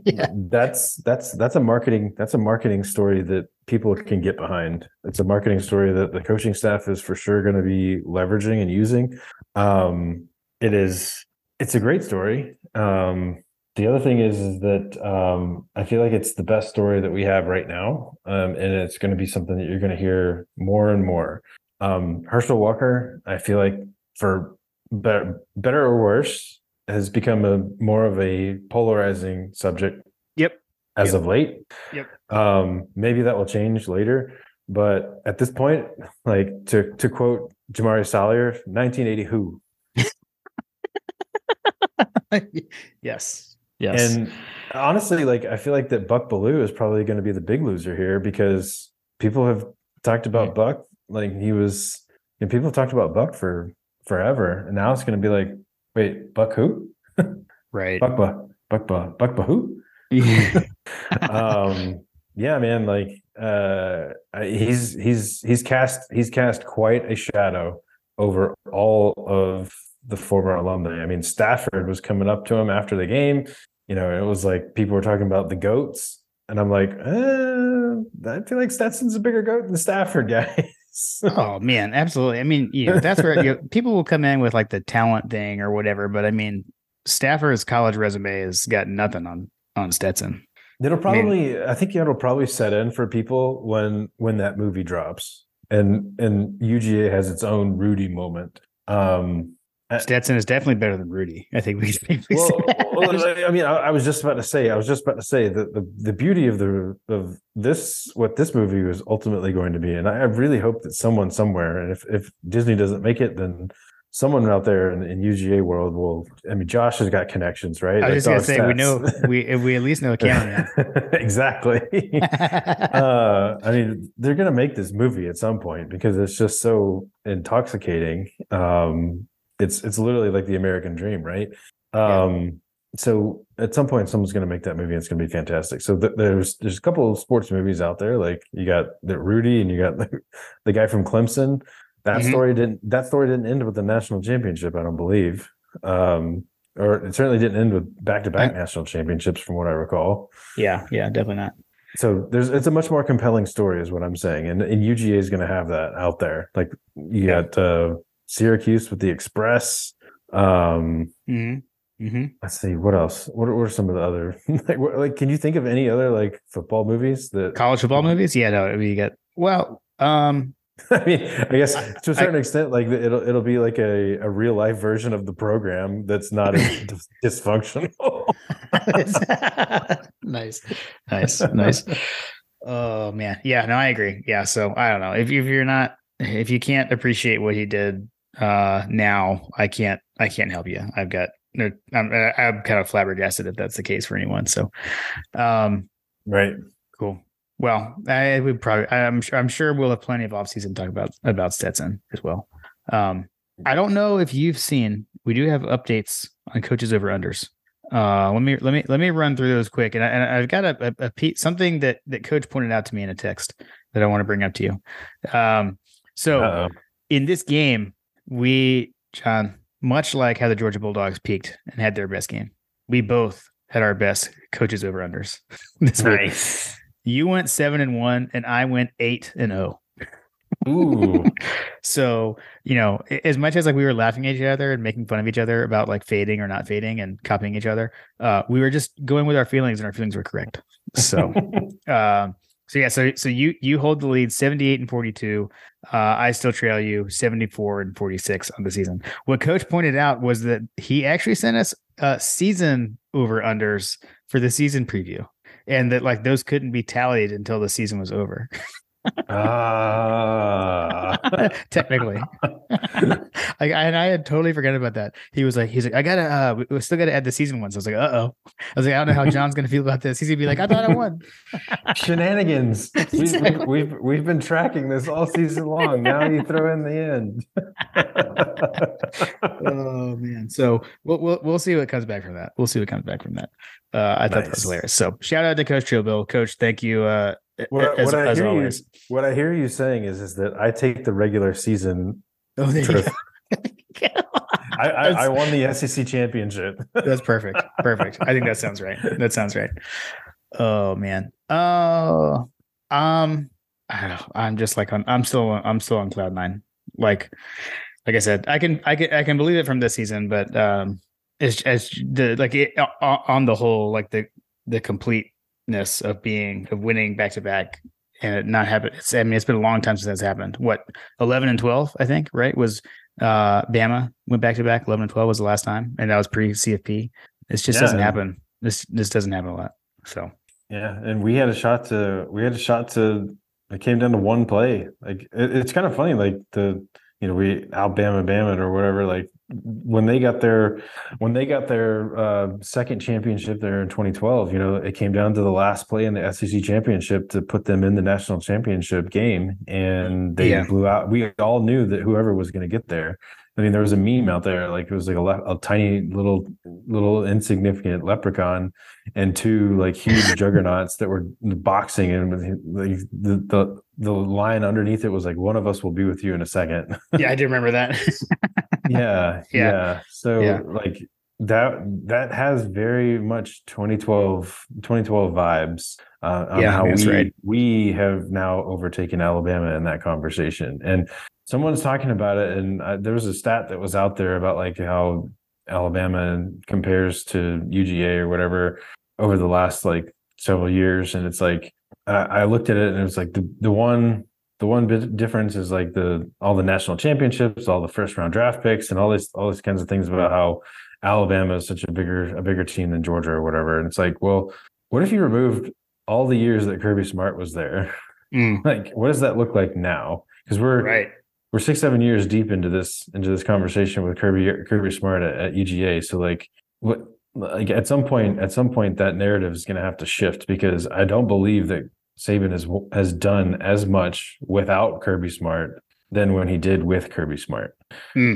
Yeah. that's that's that's a marketing that's a marketing story that people can get behind it's a marketing story that the coaching staff is for sure going to be leveraging and using um it is it's a great story um the other thing is, is that um i feel like it's the best story that we have right now um and it's going to be something that you're going to hear more and more um herschel walker i feel like for better better or worse has become a more of a polarizing subject Yep. as Yep. of late Yep. um maybe that will change later but at this point like to to quote Jamaree Salyer 1980 who [LAUGHS] yes. Yes. and honestly like i feel like that Buck Belue is probably going to be the big loser here because people have talked about Yeah. buck like he was and people have talked about buck for forever and now it's going to be like wait buck who [LAUGHS] right. buck buck buck buck buck who [LAUGHS] um yeah man like uh he's he's he's cast he's cast quite a shadow over all of the former alumni i mean stafford was coming up to him after the game you know it was like people were talking about the goats and i'm like uh, i feel like stetson's a bigger goat than stafford [LAUGHS] guys Oh man, absolutely. I mean, you know, that's where you know, [LAUGHS] people will come in with like the talent thing or whatever, but I mean, Stafford's college resume has got nothing on on Stetson. It'll probably I think it'll probably set in for people when when that movie drops and and UGA has its own Rudy moment. Um Stetson is definitely better than Rudy. I think we can safely well, say well, I mean I, I was just about to say I was just about to say that the the beauty of the of this what this movie was ultimately going to be and I, I really hope that someone somewhere and if if Disney doesn't make it then someone out there in, in UGA world will I mean Josh has got connections right? I was Like just gonna say we know we we at least know a camera. [LAUGHS] exactly. [LAUGHS] Uh i mean they're gonna make this movie at some point because it's just so intoxicating. Um it's it's literally like the american dream right? Um so at some point someone's going to make that movie and it's going to be fantastic. So th- there's there's a couple of sports movies out there like you got the rudy and you got the, [LAUGHS] the guy from clemson. That Mhm. story didn't that story didn't end with the national championship i don't believe. Um or it certainly didn't end with back-to-back national championships from what i recall. Yeah, yeah, definitely not. so there's it's a much more compelling story is what i'm saying. And, and uga is going to have that out there. Like you got uh syracuse with the express um Mm-hmm. Mm-hmm. let's see what else what are, what are some of the other [LAUGHS] like, what, like can you think of any other like football movies that College football movies? Yeah, no, I mean, you get well. Um, [LAUGHS] i mean i guess to a certain extent like it'll it'll be like a, a real life version of the program that's not as [LAUGHS] dysfunctional nice, nice, nice. Oh man, yeah, no, I agree. Yeah, so I don't know if if you're not if you can't appreciate what he did uh now, I can't I can't help you. I've got no, I'm I'm kind of flabbergasted if that's the case for anyone. So, um, right cool. Well, I would probably I'm sure I'm sure we'll have plenty of off season talk about about Stetson as well. Um, I don't know if you've seen. We do have updates on coaches over unders. Uh, let me let me let me run through those quick. And, I, I've got a, a, a pe- something that that coach pointed out to me in a text that I want to bring up to you. Um, so Uh-oh. in this game, we John, much like how the Georgia Bulldogs peaked and had their best game, we both had our best coaches over unders [LAUGHS] this week. nice You went seven and one, and I went eight and oh. ooh [LAUGHS] So, you know, as much as like we were laughing at each other and making fun of each other about like fading or not fading and copying each other, uh, we were just going with our feelings and our feelings were correct. So, [LAUGHS] um, so yeah, so so you you hold the lead 78 and 42. Uh, I still trail you 74 and 46 on the season. What coach pointed out was that he actually sent us uh season over unders for the season preview. And that like those couldn't be tallied until the season was over. [LAUGHS] ah [LAUGHS] technically. [LAUGHS] like, and I had totally forgotten about that. He was like, he's like, I gotta, uh, we, we still gotta add the season ones. I was like, uh oh. I was like, I don't know how John's gonna feel about this. He's gonna be like, I thought I won. [LAUGHS] shenanigans. We, we, Exactly. we've we've been tracking this all season long. Now you throw in the end. oh man. So we'll we'll we'll see what comes back from that. We'll see what comes back from that. Uh, I thought that was hilarious. So shout out to Coach Trillbill. Coach, thank you. Uh, what, as, what I as hear always. you what I hear you saying is is that I take the regular season. Oh, there you go. [LAUGHS] I, I, I won the SEC championship. [LAUGHS] That's perfect. Perfect. I think that sounds right. That sounds right. Oh man. Oh, um, I don't know. I'm just like on, I'm still I'm still on cloud nine. Like, like I said, I can I can I can believe it from this season, but um, it's as the like it, on the whole, like the the completeness of being of winning back to back and it not happen. It's I mean it's been a long time since that's happened. What eleven and twelve I think right was uh Bama went back to back. Eleven and twelve was the last time, and that was pre CFP. This just Yeah. doesn't happen. This this doesn't happen a lot. So Yeah, and we had a shot to we had a shot to it came down to one play. Like it, it's kind of funny, like the you know we Alabama Bama or whatever. Like when they got their when they got their uh, second championship there in 2012, you know it came down to the last play in the SEC championship to put them in the national championship game, and they Yeah. blew out. We all knew that whoever was going to get there. I mean, there was a meme out there, like it was like a, le- a tiny little, little insignificant leprechaun and two like huge juggernauts that were boxing and like the, the the line underneath it was like one of us will be with you in a second [LAUGHS] yeah, I do remember that. [LAUGHS] yeah, [LAUGHS] Yeah. yeah so Yeah. like that that has very much 2012 2012 vibes uh on Yeah, how we right. we have now overtaken alabama in that conversation and someone's talking about it and uh, there was a stat that was out there about like how alabama compares to uga or whatever over the last like several years and it's like I I looked at it and it was like the the one the one bit difference is like the all the national championships, all the first round draft picks, and all this all these kinds of things about how Alabama is such a bigger a bigger team than Georgia or whatever. And it's like, well, what if you removed all the years that Kirby Smart was there? Mm, [LAUGHS] like, what does that look like now? Because we're right. We're six seven years deep into this into this conversation with Kirby Kirby Smart at, at UGA. So like, what like at some point at some point that narrative is going to have to shift because I don't believe that Saban has has done as much without Kirby Smart than when he did with Kirby Smart. Hmm.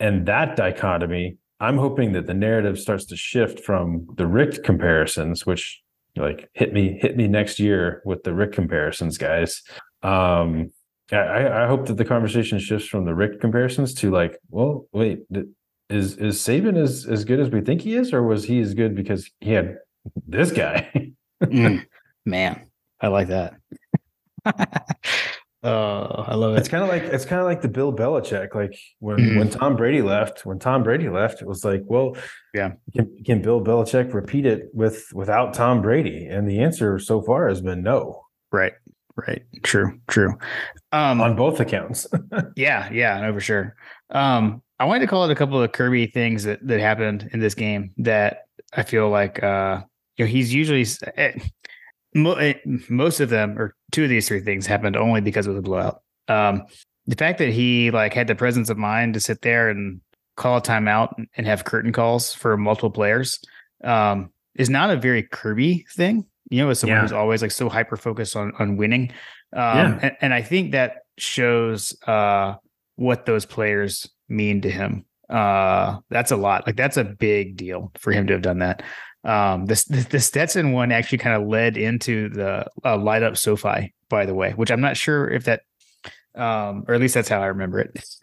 And that dichotomy I'm hoping that the narrative starts to shift from the Rick comparisons, which like hit me hit me next year with the Rick comparisons, guys. Um, I, I hope that the conversation shifts from the Rick comparisons to like, well, wait, is is Saban as as good as we think he is, or was he as good because he had this guy? [LAUGHS] mm, [LAUGHS] man, I like that. [LAUGHS] Oh, I love it. It's kind of like it's kind of like the Bill Belichick. Like when mm. when Tom Brady left, when Tom Brady left, it was like, well, yeah, can, can Bill Belichick repeat it with without Tom Brady? And the answer so far has been no. Right. Right. True. True. Um, on both accounts. [LAUGHS] yeah. Yeah. No, for sure. Um, I wanted to call out a couple of Kirby things that that happened in this game that I feel like uh, you know he's usually eh, Eh, most of them or two of these three things happened only because of the blowout. Um, the fact that he like had the presence of mind to sit there and call a timeout and have curtain calls for multiple players um, is not a very Kirby thing. You know, as someone yeah. who's always like so hyper focused on on winning, um, yeah. and, and, I think that shows uh, what those players mean to him. Uh, that's a lot. Like that's a big deal for him to have done that. Um, this the Stetson one actually kind of led into the uh, light up SoFi, by the way, which I'm not sure if that, um, or at least that's how I remember it. [LAUGHS]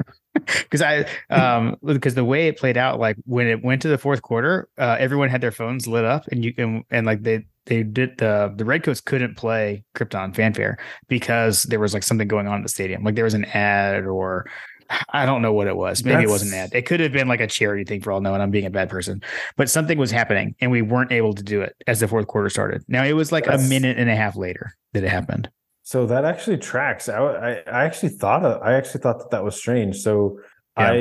Because I, um, because the way it played out, like when it went to the fourth quarter, uh, everyone had their phones lit up, and you can, and like they they did the the redcoats couldn't play Krypton Fanfare because there was like something going on in the stadium, like there was an ad or I don't know what it was. Maybe That's... it wasn't that. It could have been like a charity thing for all knowing. I'm being a bad person, but something was happening and we weren't able to do it as the fourth quarter started. Now it was like That's... a minute and a half later that it happened. So that actually tracks. I, I, I actually thought of, I actually thought that that was strange. So yeah. I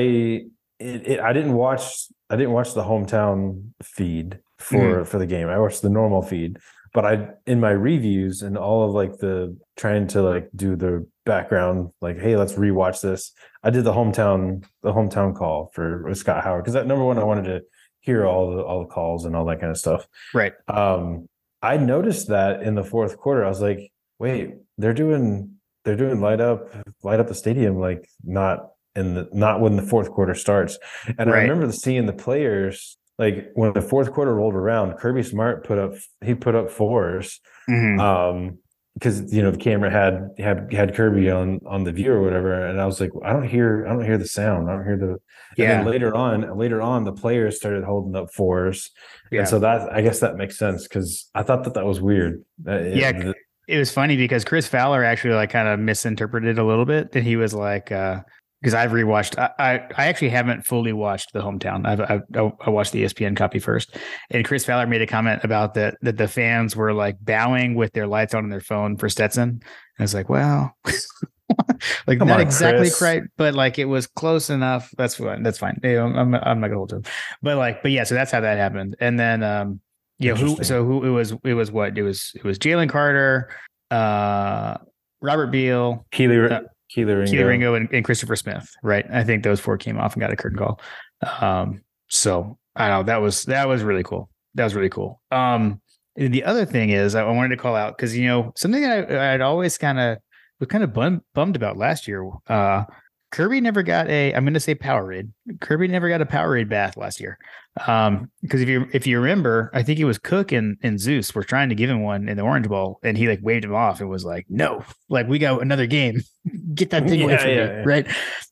it, it, I didn't watch I didn't watch the hometown feed for mm. for the game. I watched the normal feed, but I in my reviews and all of like the trying to like do the background like hey let's rewatch this i did the hometown the hometown call for scott howard because that number one i wanted to hear all the all the calls and all that kind of stuff right um i noticed that in the fourth quarter i was like wait they're doing they're doing light up light up the stadium like not in the not when the fourth quarter starts and right. i remember seeing the players like when the fourth quarter rolled around kirby smart put up he put up 4s mm-hmm. um because you know the camera had had had Kirby on on the view or whatever, and I was like, I don't hear I don't hear the sound. I don't hear the. Yeah. Later on, later on, the players started holding up fours, yeah. and so that I guess that makes sense because I thought that that was weird. yeah, it, it was funny because Chris Fowler actually like kind of misinterpreted a little bit, and he was like, uh, because I've rewatched. I, I, I actually haven't fully watched the hometown. I've, I've I watched the ESPN copy first, and Chris Fowler made a comment about that that the fans were like bowing with their lights on on their phone for Stetson. And I was like, well, [LAUGHS] like Come not on, exactly right, but like it was close enough. That's fine. That's fine. I'm, I'm not gonna hold him, but like, but yeah. So that's how that happened. And then, um, yeah, who? So who? It was. It was what? It was. It was Jalen Carter, uh, Robert Beal, Kelee. Uh, Kelee Ringo, Kelee Ringo and, and, Christopher Smith, right? I think those four came off and got a curtain call. Um, so I know. That was that was really cool. That was really cool. Um, the other thing is I wanted to call out because you know something I, I'd always kind of was kind of bummed, bummed about last year. Uh, Kirby never got a. I'm going to say Powerade. Kirby never got a Powerade bath last year. Um, because if you if you remember, I think it was Cook and, and Zeus were trying to give him one in the Orange Bowl, and he like waved him off and was like, "No, like we got another game. [LAUGHS] Get that thing yeah, away from yeah, me!" Yeah. Right?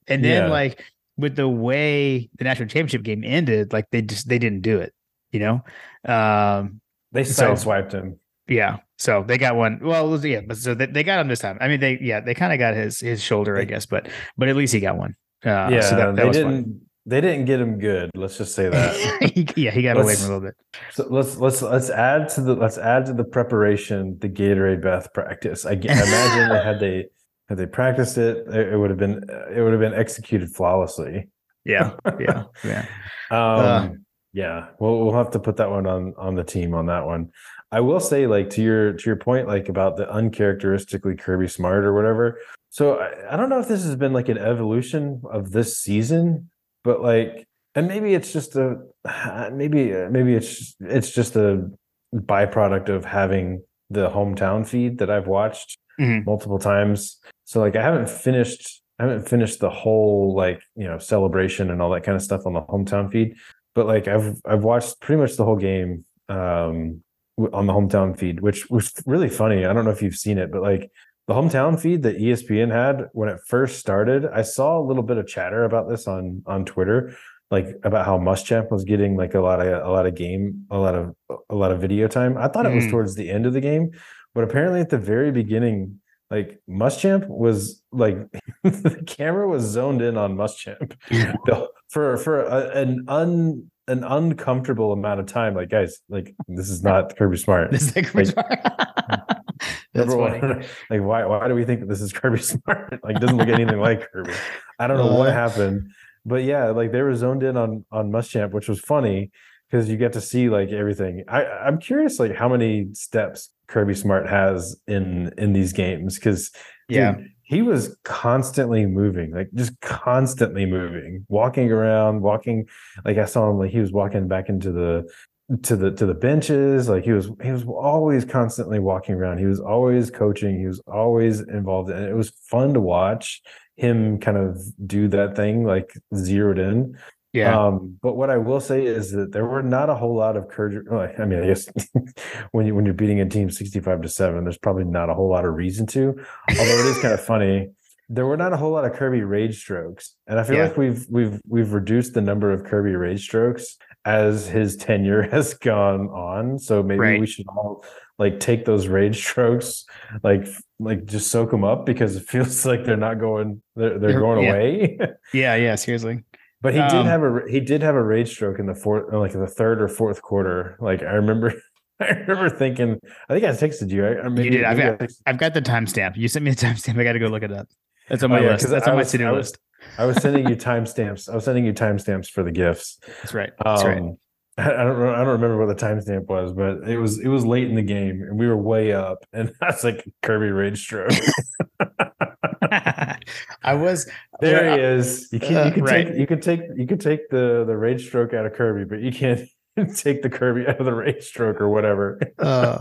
And then like with the way the national championship game ended, like they just they didn't do it. You know, um, they sideswiped so, him. Yeah. So they got one. Well, yeah, but so they, they got him this time. I mean, they yeah, they kind of got his his shoulder, I guess, but but at least he got one. Uh, yeah, so that, that they didn't. Fun. They didn't get him good. Let's just say that. [LAUGHS] yeah, he got let's, away from a little bit. So let's let's let's add to the let's add to the preparation the Gatorade bath practice. I, I imagine that had they had they [LAUGHS] practiced it, it would have been it would have been executed flawlessly. Yeah, yeah, [LAUGHS] yeah. um, uh, yeah. Well, we'll have to put that one on on the team on that one. I will say, like to your to your point, like about the uncharacteristically Kirby Smart or whatever. So I, I don't know if this has been like an evolution of this season, but like, and maybe it's just a [SIGHS] maybe maybe it's it's just a byproduct of having the hometown feed that I've watched mm-hmm. multiple times. So like, I haven't finished I haven't finished the whole like you know celebration and all that kind of stuff on the hometown feed. but like I've I've watched pretty much the whole game um on the hometown feed, which was really funny. I don't know if you've seen it, but like the hometown feed that ESPN had when it first started, I saw a little bit of chatter about this on on Twitter, like about how Muschamp was getting like a lot of a lot of game, a lot of a lot of video time. I thought it was mm. towards the end of the game, but apparently at the very beginning, like Muschamp was like [LAUGHS] the camera was zoned in on Muschamp for for a, an un an uncomfortable amount of time. Like, guys, like this is not Kirby Smart. [LAUGHS] This is Kirby like, Smart. [LAUGHS] That's funny. One, [LAUGHS] like, why why do we think that this is Kirby Smart? Like, doesn't look anything like Kirby. I don't know uh, what happened, but yeah, like they were zoned in on on Muschamp, which was funny because you get to see like everything. I I'm curious, like how many steps Kirby Smart has in in these games because yeah. Dude, he was constantly moving, like just constantly moving, walking around, walking. Like I saw him, like he was walking back into the to the to the benches. Like he was he was always constantly walking around. He was always coaching. He was always involved, and it was fun to watch him kind of do that thing, like zeroed in. Yeah. Um, but what I will say is that there were not a whole lot of courage. I mean, I guess [LAUGHS] when you when you're beating a team 65 to 7, there's probably not a whole lot of reason to. Although it is kind of [LAUGHS] funny. There were not a whole lot of Kirby rage strokes. And I feel yeah. like we've we've we've reduced the number of Kirby rage strokes as his tenure [LAUGHS] has gone on. So maybe right. we should all like take those rage strokes, like like just soak them up because it feels like they're not going they're, they're going yeah. away. yeah, yeah, seriously. But he um, did have a he did have a rage stroke in the fourth, like the third or fourth quarter. Like I remember, [LAUGHS] I remember thinking. I think I texted you. I, maybe, you did. I've got, I've got the timestamp. You sent me the [LAUGHS] timestamp. I got to go look it up. That's on my oh, yeah, list. That's on was, my to do list. I was sending you [LAUGHS] timestamps. I was sending you timestamps for the gifts. That's right. That's um, right. I don't I don't remember what the timestamp was, but it was it was late in the game and we were way up, and that's like Kirby rage stroke. I was there. He is. You can, you can uh, right. take you can take you can take the the rage stroke out of Kirby, but you can't [LAUGHS] take the Kirby out of the rage stroke or whatever. [LAUGHS] uh,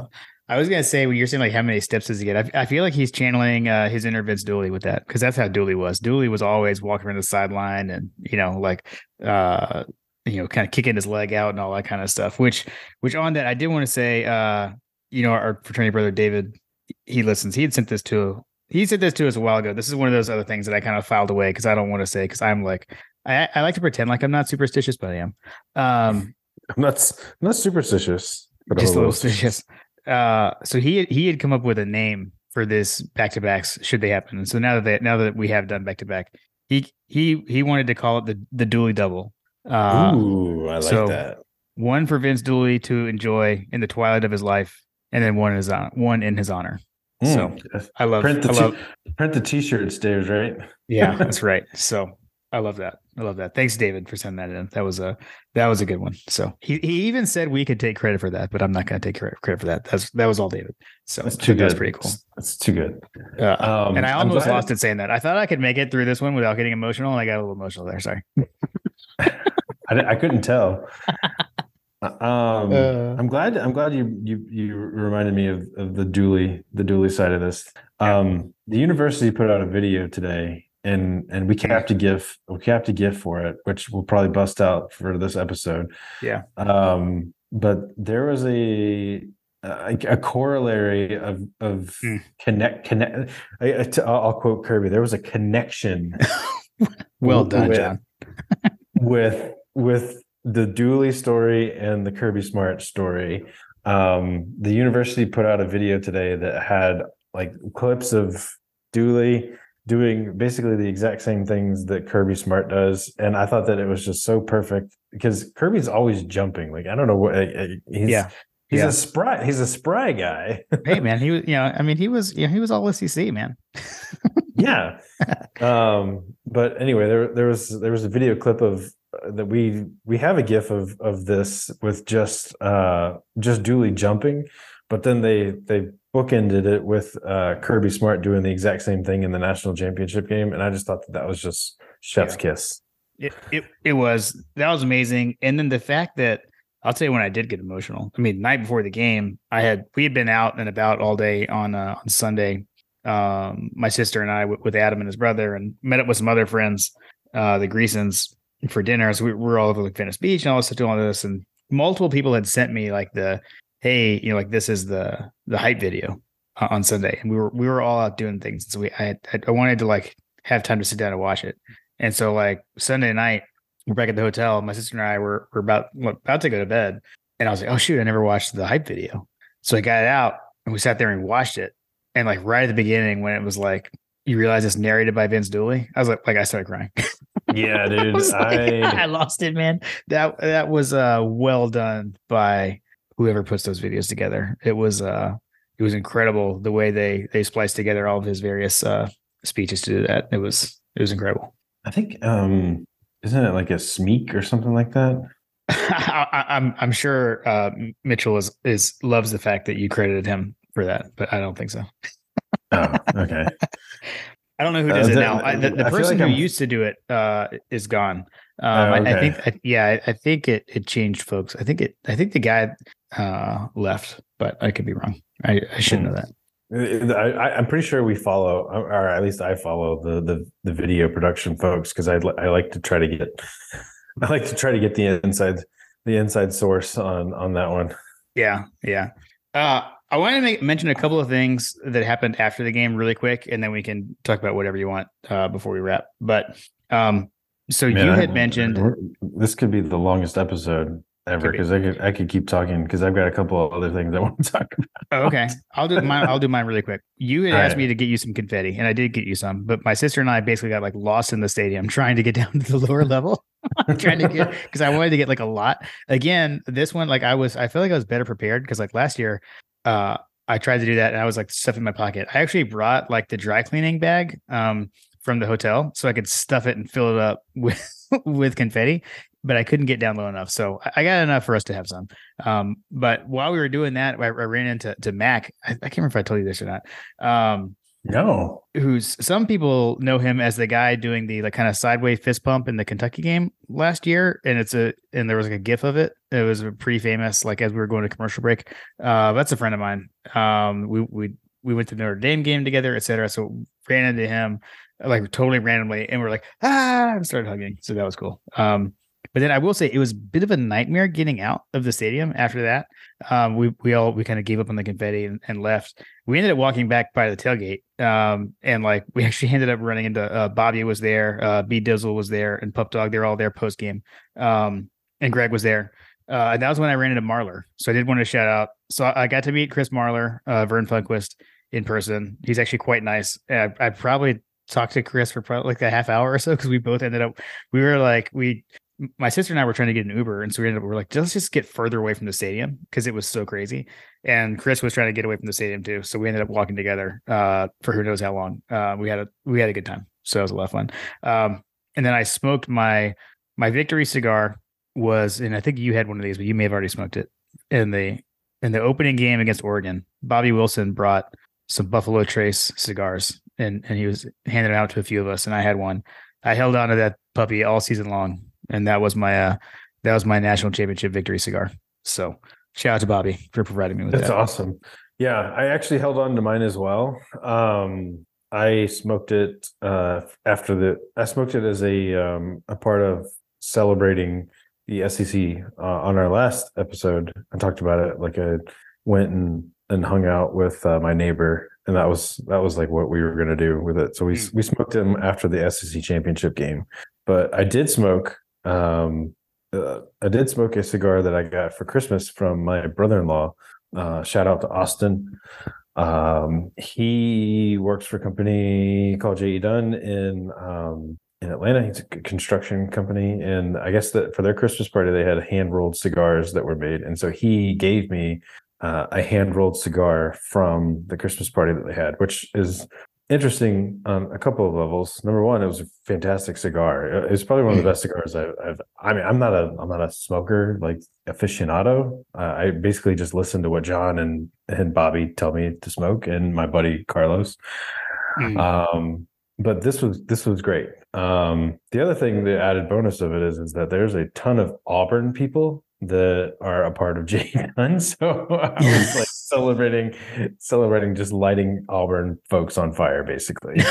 I was gonna say when you're saying like how many steps does he get? I, I feel like he's channeling uh, his inner Vince Dooley with that because that's how Dooley was. Dooley was always walking around the sideline and you know like uh you know kind of kicking his leg out and all that kind of stuff. Which which on that I did want to say uh you know our fraternity brother David he listens. He had sent this to he said this to us a while ago. This is one of those other things that I kind of filed away because I don't want to say because I'm like I, I like to pretend like I'm not superstitious, but I am. Um, [LAUGHS] I'm not I'm not superstitious, but just a little superstitious. Uh, so he he had come up with a name for this back to backs should they happen. And so now that they, now that we have done back to back, he he he wanted to call it the the Dooley double. Uh, Ooh, I like so that. One for Vince Dooley to enjoy in the twilight of his life, and then one is on one in his honor. Mm, so I love print the I love, print the t-shirts, Dave. right? yeah, [LAUGHS] that's right. So I love that. I love that. Thanks, David, for sending that in. That was a that was a good one. So he, he even said we could take credit for that, but I'm not going to take credit for that. That's that was all David. So that's too good. That's pretty cool. That's too good. Uh, um, and I almost lost it saying that. I thought I could make it through this one without getting emotional, and I got a little emotional there. Sorry. [LAUGHS] I, I couldn't tell. [LAUGHS] Um, uh, I'm glad. I'm glad you you you reminded me of, of the Dooley the Dooley side of this. Um, the university put out a video today, and and we have to give we have to give for it, which we'll probably bust out for this episode. Yeah. Um, but there was a a, a corollary of of mm. connect connect. I, will quote Kirby. There was a connection. [LAUGHS] well done, with, John. [LAUGHS] with with the Dooley story and the Kirby Smart story. Um, the university put out a video today that had like clips of Dooley doing basically the exact same things that Kirby Smart does, and I thought that it was just so perfect because Kirby's always jumping. Like I don't know what he's. Yeah. He's yeah. a spry. He's a spry guy. [LAUGHS] hey man, he was. You know, I mean, he was. You know, he was all SEC man. [LAUGHS] yeah. Um. But anyway, there there was there was a video clip of that we we have a gif of of this with just uh just Dooley jumping, but then they they bookended it with uh Kirby Smart doing the exact same thing in the national championship game, and I just thought that that was just chef's yeah. kiss. It, it it was that was amazing, and then the fact that I'll tell you when I did get emotional. I mean, night before the game, I had we had been out and about all day on uh, on Sunday. Um, my sister and I w- with Adam and his brother, and met up with some other friends, uh, the Greasons, for dinner. So we were all over like Venice Beach and all this doing all this, and multiple people had sent me like the, hey, you know, like this is the the hype video uh, on Sunday, and we were we were all out doing things. So we I I wanted to like have time to sit down and watch it, and so like Sunday night we're back at the hotel. My sister and I were were about about to go to bed, and I was like, oh shoot, I never watched the hype video. So I got it out and we sat there and watched it. And like right at the beginning, when it was like you realize it's narrated by Vince Dooley, I was like, like I started crying. [LAUGHS] Yeah, [LAUGHS] dude. [LAUGHS] I, I, like, I lost it, man. That that was uh well done by whoever puts those videos together. It was uh it was incredible the way they they spliced together all of his various uh speeches to do that. It was it was incredible. I think um isn't it like a smeek or something like that? [LAUGHS] I, I'm I'm sure uh, Mitchell is is loves the fact that you credited him for that, but I don't think so. oh, okay. I don't know who Uh, does it now. I, the the I person like who I'm- used to do it uh, is gone. Um, Oh, I, I think, I, yeah, I, I think it it changed folks. I think it. I think the guy uh, left, but I could be wrong. I, I should Hmm. know that. I, I- I'm pretty sure we follow, or at least I follow the the, the video production folks because I I like to try to get, [LAUGHS] I like to try to get the inside the inside source on on that one. Yeah, yeah. Uh, I want to make, mention a couple of things that happened after the game really quick, and then we can talk about whatever you want uh, before we wrap. But um, so Man, you I- had mentioned this could be the longest episode ever Could be. because I could I could keep talking because I've got a couple of other things I [LAUGHS] want to talk about. Oh, okay. I'll do mine. I'll do mine really quick. You had All asked right. me to get you some confetti, and I did get you some. But my sister and I basically got like lost in the stadium [LAUGHS] trying to get down to the lower level, [LAUGHS] trying to get because I wanted to get like a lot. Again, this one, like I was, I feel like I was better prepared because like last year, uh, I tried to do that and I was like stuff in my pocket. I actually brought like the dry cleaning bag, um, from the hotel so I could stuff it and fill it up [LAUGHS] with with confetti. But I couldn't get down low enough, so I- got enough for us to have some. Um, but while we were doing that, I, I ran into to Mac. I, I can't remember if I told you this or not. Um, No, who's some people know him as the guy doing the like kind of sideways fist pump in the Kentucky game last year, and it's a and there was like a gif of it. It was pretty famous. Like as we were going to commercial break, uh, that's a friend of mine. Um, we we we went to Notre Dame game together, etc. So ran into him like totally randomly, and we're like ah, and started hugging. So that was cool. Um, but then I will say it was a bit of a nightmare getting out of the stadium after that. Um, we we all we kind of gave up on the confetti and, and left. We ended up walking back by the tailgate um and like we [LAUGHS] actually ended up running into uh bobby was there uh b dizzle was there and pup dog they're all there post game um and greg was there. Uh and that was when i ran into marler. So i did want to shout out so i got to meet chris marler uh vern funquist in person. He's actually quite nice. I, I probably talked to chris for probably like a half hour or so because we both ended up we were like we my sister and i were trying to get an uber and so we ended up we were like let's just get further away from the stadium because it was so crazy and Chris was trying to get away from the stadium too. So we ended up walking together uh, for who knows how long. Uh, we had a we had a good time, so it was a lot of fun. Um, and then I smoked my my victory cigar was, and I think you had one of these, but you may have already smoked it in the in the opening game against Oregon. Bobby Wilson brought some Buffalo Trace cigars, and and he was handing out to a few of us, and I had one. I held on to that puppy all season long, and that was my uh, that was my national championship victory cigar. So shout out to Bobby for providing me with That's that. awesome. Yeah, I actually held on to mine as well. Um, I smoked it uh, after the. I smoked it as a um, a part of celebrating the SEC uh, on our last episode. I talked about it. Like I went and and hung out with uh, my neighbor, and that was that was like what we were gonna do with it. So we Mm. we smoked them after the SEC championship game. But I did smoke. Um, uh, I did smoke a cigar that I got for Christmas from my brother-in-law. Uh, shout out to Austin. Um, he works for a company called J.E. Dunn in um, in Atlanta. He's a construction company, and I guess that for their Christmas party they had hand rolled cigars that were made, and so he gave me uh, a hand rolled cigar from the Christmas party that they had, which is interesting on a couple of levels. Number one, it was a fantastic cigar. It's probably one of the best cigars I've, I've. I mean, I'm not a I'm not a smoker like aficionado. Uh, I basically just listen to what John and and Bobby tell me to smoke, and my buddy Carlos. Mm. Um, but this was this was great. Um, the other thing, the added bonus of it is is that there's a ton of Auburn people that are a part of J [LAUGHS] Gun. So I was like [LAUGHS] celebrating, celebrating, just lighting Auburn folks on fire, basically.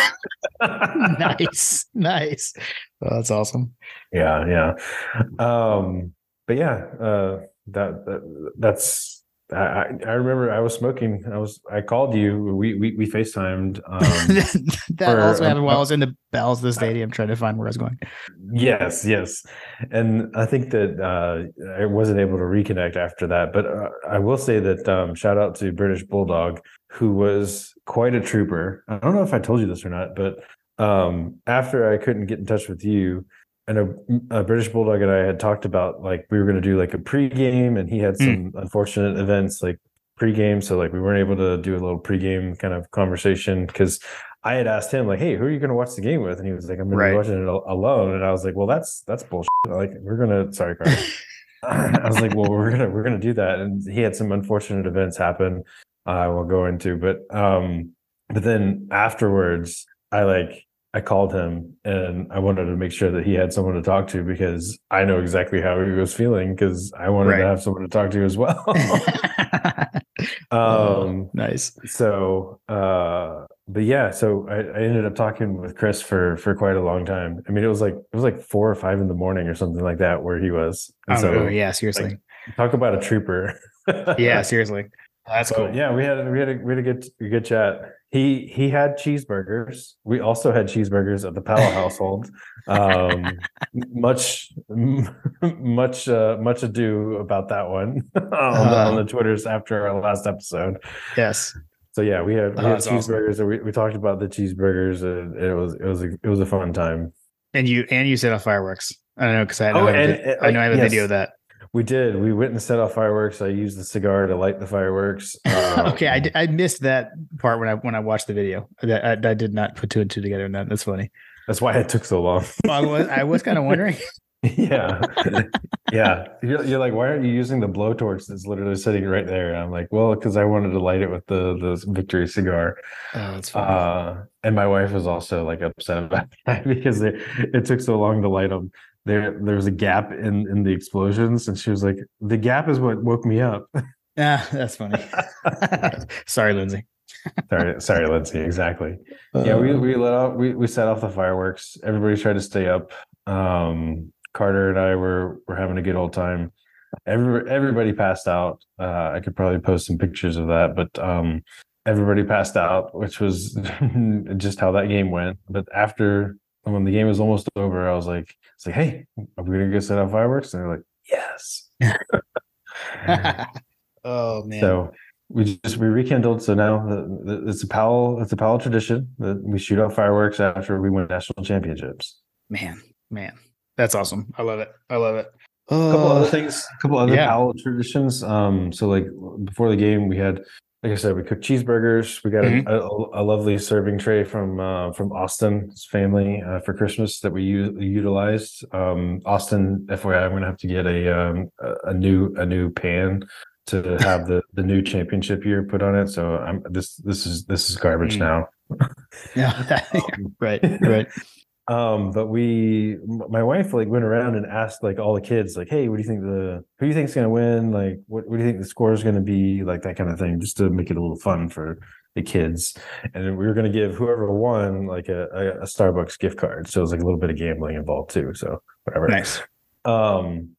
[LAUGHS] nice, nice. Oh, that's awesome. Yeah, yeah. Um, but yeah, uh, that, that that's I, I remember I was smoking. I was I called you. We we we FaceTimed. [LAUGHS] Um, that for, also happened um, while I was in the bowels of the stadium trying to find where I was going. Yes, yes, and I think that uh, I wasn't able to reconnect after that. But uh, I will say that um, shout out to British Bulldog, who was quite a trooper. I don't know if I told you this or not, but um, after I couldn't get in touch with you, and a, a, British Bulldog and I had talked about like we were going to do like a pregame, and he had hmm. some mm. unfortunate events like pregame, so like we weren't able to do a little pregame kind of conversation because I had asked him like, "Hey, who are you going to watch the game with?" And he was like, "I'm going right. to be watching it alone." And I was like, "Well, that's that's bullshit. Like we're gonna [LAUGHS] sorry, Carl." [LAUGHS] I was like, "Well, we're gonna we're gonna do that." And he had some unfortunate events happen. I will go into, but um, but then afterwards, I like I called him and I wanted to make sure that he had someone to talk to because I know exactly how he was feeling because I wanted right. to have someone to talk to as well. [LAUGHS] [LAUGHS] Oh, um, nice. So, uh, but yeah, so I, I, ended up talking with Chris for for quite a long time. I mean, it was like it was like four or five in the morning or something like that where he was. And oh, so, yeah, seriously. Like, talk about a trooper. yeah, [LAUGHS] seriously. That's cool. Yeah, we had we had a we had a good a good chat. He he had cheeseburgers. We also had cheeseburgers at the Powell [LAUGHS] household. Um, much [LAUGHS] much uh, much ado about that one [LAUGHS] on, uh, the, on the Twitters after our last episode. Yes. So yeah, we had we oh, had cheeseburgers, awesome. and we, we talked about the cheeseburgers, and it was it was a, it was a fun time. And you and you set off fireworks. I don't know because I oh, a, I know I have a yes. video of that. We did. We went and set off fireworks. I used the cigar to light the fireworks. Um, [LAUGHS] okay, I, I missed that part when I when I watched the video. I, I, I did not put two and two together. And that that's funny. That's why it took so long. I was I was kind of wondering. [LAUGHS] [LAUGHS] yeah, yeah. You're, you're, like, why aren't you using the blowtorch that's literally sitting right there? And I'm like, well, because I wanted to light it with the the victory cigar. Oh, that's funny. Uh, and my wife was also like upset about that because it, it took so long to light them there there was a gap in in the explosions and she was like the gap is what woke me up. Yeah [LAUGHS] that's funny. [LAUGHS] Sorry lindsay. Sorry sorry lindsay exactly. Uh, yeah we we let off we, we set off the fireworks. Everybody tried to stay up. Um carter and i were were having a good old time. Every, everybody passed out. Uh i could probably post some pictures of that but um everybody passed out which was [LAUGHS] just how that game went. But after when the game was almost over, I was like, "It's like, hey, are we gonna go set off fireworks?" And they're like, "Yes." [LAUGHS] oh man! So we just we rekindled. So now the, the, it's a Powell it's a Powell tradition that we shoot off fireworks after we win national championships. Man, man, that's awesome! I love it. I love it. A couple other things, a couple other yeah. Powell traditions. Um, so like before the game, we had like I said, we cooked cheeseburgers. We got mm-hmm. a, a, a, lovely serving tray from uh, from Austin's family uh, for Christmas that we u- utilized. Um, Austin, FYI, I'm going to have to get a um, a new a new pan to have the the new championship year put on it. So I'm this this is this is garbage mm. now. [LAUGHS] yeah, um, [LAUGHS] [LAUGHS] right, right um but we my wife like went around and asked like all the kids like hey what do you think the who do you think's gonna win? Like what, what do you think the score is gonna be? Like that kind of thing just to make it a little fun for the kids. And we were gonna give whoever won like a, a, a starbucks gift card. So it was like a little bit of gambling involved too so whatever. Nice. Um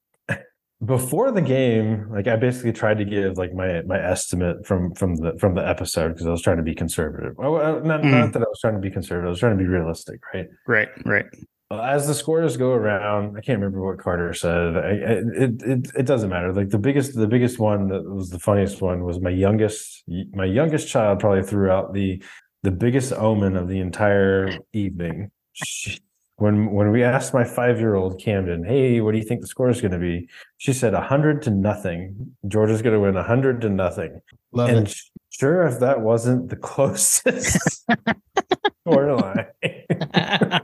before the game like i basically tried to give like my my estimate from from the from the episode because i was trying to be conservative. Well, not, mm. not that i was trying to be conservative i was trying to be realistic right? Right right. As the scores go around i can't remember what carter said. I, it, it it doesn't matter. Like the biggest the biggest one that was the funniest one was my youngest my youngest child probably threw out the the biggest omen of the entire evening. She, when when we asked my five year old Camden, "Hey, what do you think the score is going to be?" She said hundred to nothing. Georgia's going to win hundred to nothing. Love and it. sure, if that wasn't the [LAUGHS] closest scoreline. oh,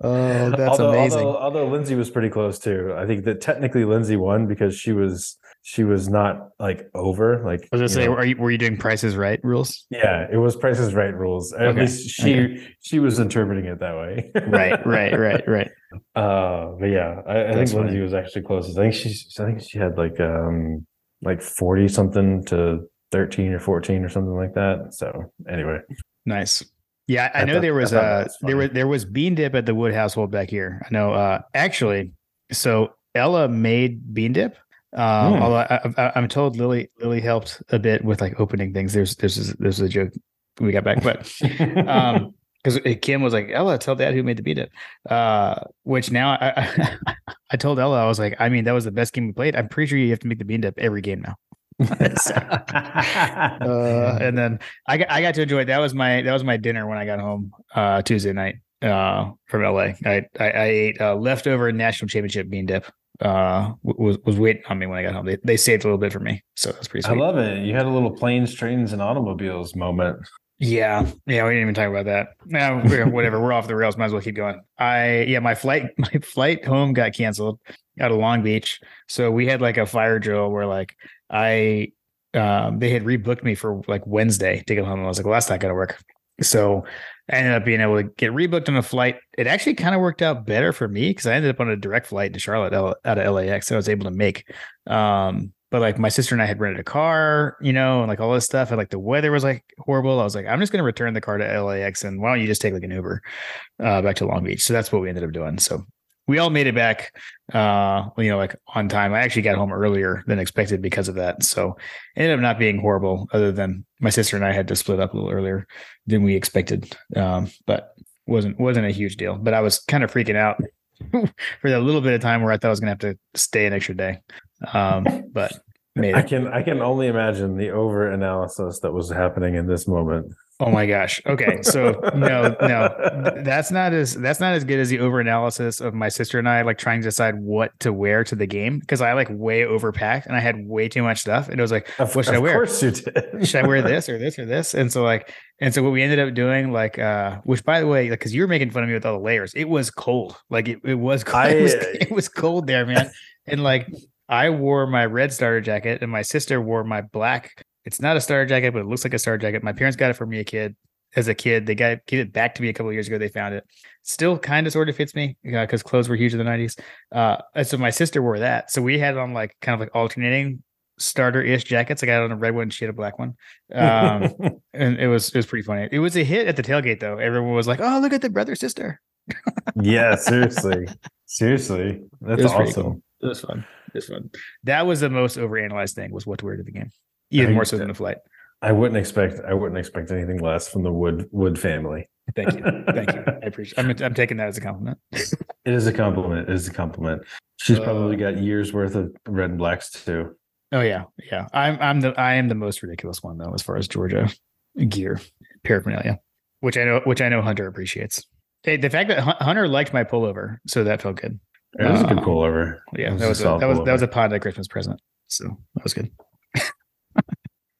Oh, that's although, amazing. Although, although Lindsay was pretty close too. I think that technically Lindsay won because she was she was not like over. Like I was gonna you say, know, are you were you doing prices right rules? yeah, it was Prices Right rules. At Okay, least she she was interpreting it that way. [LAUGHS] Right, right, right, right. Uh, but yeah, I, I think That's Lindsay funny. was actually closest. I think she's I think she had like um like forty something to thirteen or fourteen or something like that. So anyway, Nice. Yeah, I, I know thought- there was uh was there was there was bean dip at the Wood household back here. I know. Uh, actually, so Ella made bean dip. Um, Hmm. Although I, I'm told Lily Lily helped a bit with like opening things. There's there's there's a joke we got back, but [LAUGHS] um because kim was like ella tell dad who made the bean dip. uh which now I [LAUGHS] i told ella i was like i mean that was the best game we played i'm pretty sure you have to make the bean dip every game now [LAUGHS] [LAUGHS] uh and then i got i got to enjoy it that was my that was my dinner when i got home uh tuesday night uh from la i i, I ate uh, leftover national championship bean dip uh was was waiting on me when i got home they, they saved a little bit for me so that's pretty Sweet. I love it. You had a little planes, trains, and automobiles moment. Yeah, yeah, we didn't even talk about that. Now, whatever, we're off the rails. Might as well keep going. I yeah, my flight [LAUGHS] my flight home got canceled out of Long Beach, so we had like a fire drill where like I um they had rebooked me for like Wednesday to get home. And I was like, well, that's not gonna work. So I ended up being able to get rebooked on a flight. It actually kind of worked out better for me because I ended up on a direct flight to Charlotte out of LAX. That I was able to make. Um, but like my sister and I had rented a car, you know, and like all this stuff, and like the weather was like horrible. I was like, I'm just gonna return the car to LAX, and why don't you just take like an Uber uh, back to Long Beach? So that's what we ended up doing. So we all made it back, uh, you know, like on time. I actually got home earlier than expected because of that. So it ended up not being horrible, other than my sister and I had to split up a little earlier than we expected. Um, but wasn't wasn't a huge deal. But I was kind of freaking out [LAUGHS] for that little bit of time where I thought I was gonna have to stay an extra day. Um, but made I can I can only imagine the over analysis that was happening in this moment. Oh my gosh. Okay. So no, no, [LAUGHS] that's not as that's not as good as the over analysis of my sister and I like trying to decide what to wear to the game because I like way overpacked and I had way too much stuff and it was like Of, What should I of wear? course you did. should I wear this or this or this? And so like, and so what we ended up doing, like, uh, which by the way, like, cause you were making fun of me with all the layers. It was cold. Like it, it was cold. I- [LAUGHS] it, was, it was cold there, man. and like I wore my red starter jacket and my sister wore my black. It's not a starter jacket, but it looks like a starter jacket. My parents got it for me a kid as a kid. They got gave it back to me a couple of years ago. They found it. Still kind of sort of fits me because clothes were huge in the 90s. Uh, and so my sister wore that. So we had it on like kind of like alternating starter ish jackets. Like I got on a red one, and she had a black one. Um, [LAUGHS] and it was it was pretty funny. It was a hit at the tailgate though. Everyone was like, "Oh, look at the brother sister." yeah, [LAUGHS] seriously. Seriously. That's It awesome. cool. It was fun. It was fun. That was the most overanalyzed thing was what to wear to the game, even I- more so than the flight. I wouldn't expect I wouldn't expect anything less from the Wood Wood family. Thank you, thank you. [LAUGHS] I appreciate. I'm I'm taking that as a compliment. It is a compliment. It is a compliment. She's probably Uh, got years worth of red and blacks too. Oh yeah, yeah. I'm I'm the I am the most ridiculous one though as far as Georgia gear paraphernalia, which I know which I know Hunter appreciates. Hey, the fact that Hunter liked my pullover, so that felt good. It was a good Um, pullover. Yeah, was that was a, that was that was a Ponda Christmas present. So that was good.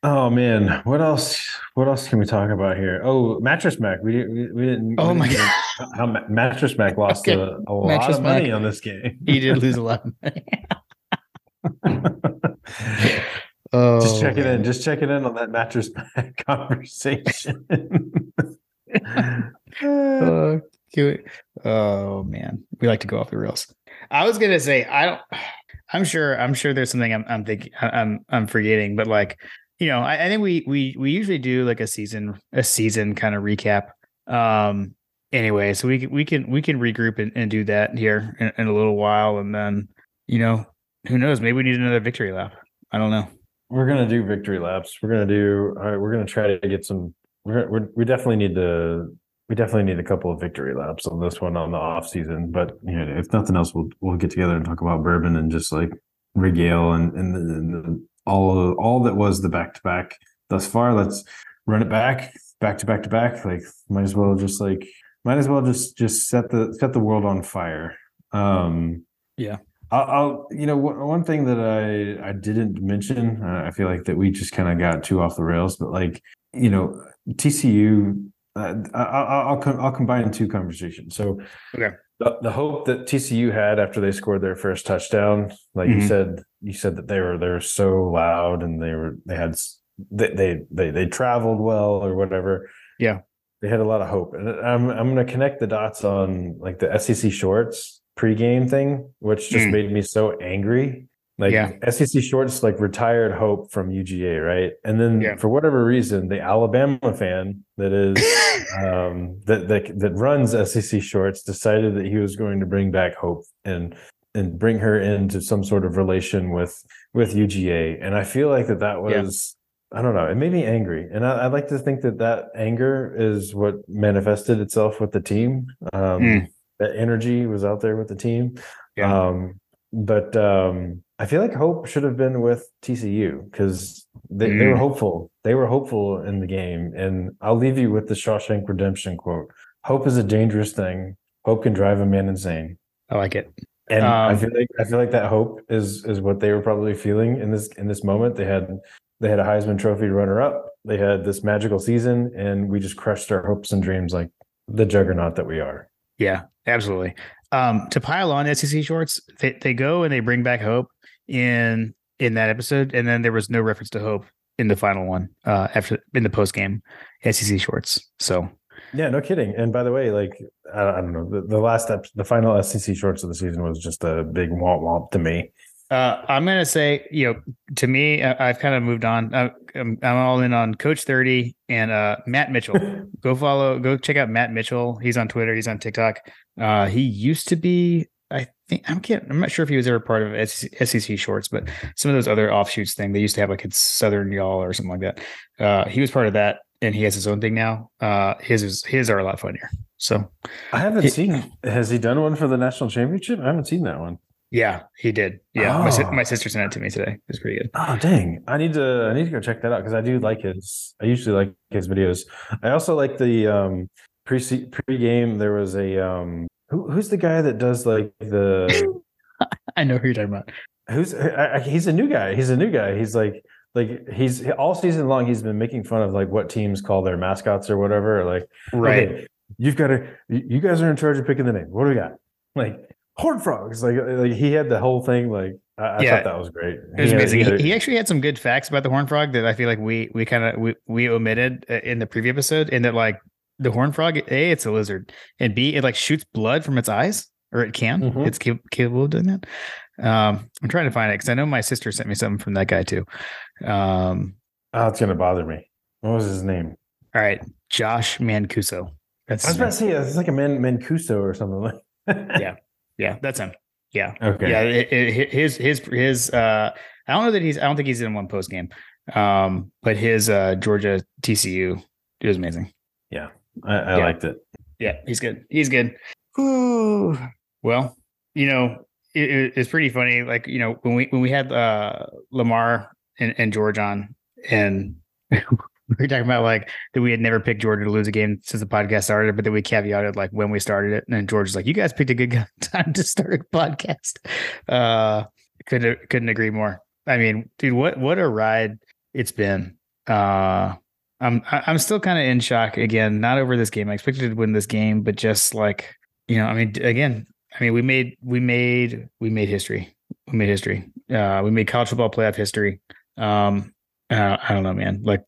Oh man, what else? What else can we talk about here? Oh, mattress Mack. We didn't. We, we didn't. Oh we my god, How mattress Mack [LAUGHS] lost Okay. a, a lot of money Mack. on this game. he did lose a lot. Of [LAUGHS] money. [LAUGHS] oh, just checking in. man. Just checking in on that mattress Mack conversation. Uh, cute. oh man, we like to go off the rails. I was gonna say I don't. I'm sure. I'm sure there's something I'm. I'm thinking. I'm. I'm forgetting. But like, you know, I, I think we we we usually do like a season a season kind of recap. Um. Anyway, so we we can we can regroup and, and do that here in, in a little while, and then you know, who knows? Maybe we need another victory lap. I don't know. we're gonna do victory laps. We're gonna do. All right, we're gonna try to get some. We're, we're we definitely need to. We definitely need a couple of victory laps on this one on the off season. But you know, if nothing else, we'll we'll get together and talk about bourbon and just like regale and and, the, and the, all all that was the back to back thus far. Let's run it back, back to back to back. Like might as well just like might as well just just set the set the world on fire. Um, Yeah. I'll, I'll you know one one thing that I I didn't mention. Uh, I feel like that we just kind of got too off the rails, but like you know TCU. Uh, I, I'll I'll, com- I'll combine two conversations. So Okay. The, the hope that TCU had after they scored their first touchdown, like you Mhm. said, you said that they were they were so loud and they were they had they they they, they traveled well or whatever. Yeah. they had a lot of hope, and I'm I'm going to connect the dots on like the SEC shorts pregame thing, which just Mm. made me so angry. Like Yeah. SEC shorts like retired hope from UGA, right? And then Yeah. for whatever reason, the Alabama fan that is [LAUGHS] um, that, that that runs SEC Shorts decided that he was going to bring back Hope and and bring her into some sort of relation with with UGA, and I feel like that that Yeah. was I don't know it made me angry, and I, I'd like to think that that anger is what manifested itself with the team. Um, Mm. That energy was out there with the team, Yeah. um, but um, I feel like Hope should have been with TCU because they, they were Mm. hopeful. They were hopeful in the game. And I'll leave you with the Shawshank Redemption quote Hope is a dangerous thing. Hope can drive a man insane. I like it. And I Um, feel like I feel like that hope is is what they were probably feeling in this in this moment. They had they had a Heisman Trophy runner up. They had this magical season, and we just crushed our hopes and dreams like the juggernaut that we are. Yeah, absolutely. Um, to pile on SEC shorts, they, they go and they bring back Hope in in that episode, and then there was no reference to Hope in the final one uh, after in the post game SEC shorts. So Yeah, no kidding. And by the way, like I, I don't know, the, the last ep- the final SEC shorts of the season was just a big womp womp to me. Uh, I'm gonna say, you know, to me, I, I've kind of moved on. I, I'm, I'm all in on Coach Thirty and uh, Matt Mitchell. [LAUGHS] go follow, go check out Matt Mitchell. He's on Twitter. He's on TikTok. Uh, he used to be, I think, I'm can't, I'm not sure if he was ever part of SEC, SEC Shorts, but some of those other offshoots thing they used to have like Southern Y'all or something like that. Uh, he was part of that, and he has his own thing now. Uh, his is his are a lot funnier. So I haven't seen. Has he done one for the national championship? I haven't seen that one. Yeah, he did. Yeah, my, si- Oh. my sister sent it to me today. It was pretty good. Oh dang! I need to. I need to go check that out because I do like his. I usually like his videos. I also like the um pre pre game. There was a um. Who, who's the guy that does like the? [LAUGHS] I know who you're talking about. who's I, I, he's a new guy. He's a new guy. He's like like he's all season long. He's been making fun of like what teams call their mascots or whatever. Like Right. okay, you've got to. You you guys are in charge of picking the name. What do we got? Like horn frogs. Like like he had the whole thing. Like I, I Yeah. thought that was great. It was He amazing. he He, he actually had some good facts about the horn frog that I feel like we we kind of we, we omitted uh, in the previous episode. In that, like the horn frog, a it's a lizard, and b it like shoots blood from its eyes, or it can. Mhm. It's cap- capable of doing that. Um, I'm trying to find it because I know my sister sent me something from that guy too. Um, oh, it's gonna bother me. What was his name? all right, Josh Mancuso. That's I was about to say it's like a Man Mancuso or something like. [LAUGHS] Yeah. Yeah, that's him. Yeah, Okay. yeah. It, it, his his his. Uh, I don't know that he's. I don't think he's in one post game. Um, but his uh Georgia TCU it was amazing. Yeah, I, I Yeah. liked it. Yeah, he's good. He's good. Ooh. Well, you know, it, it- it's pretty funny. Like you know, when we when we had uh Lamar and, and George on, and we [LAUGHS] were talking about like that we had never picked Georgia to lose a game since the podcast started, but then we caveated like when we started it, and then George like, "You guys picked a good [LAUGHS] time to start a podcast." Uh, couldn't couldn't agree more. I mean, dude, what what a ride it's been. Uh, I'm I'm still kind of in shock again. Not over this game. I expected to win this game, but just like you know, I mean, again, I mean, we made we made we made history. We made history. Uh, we made college football playoff history. Um, uh, I don't know, man. Like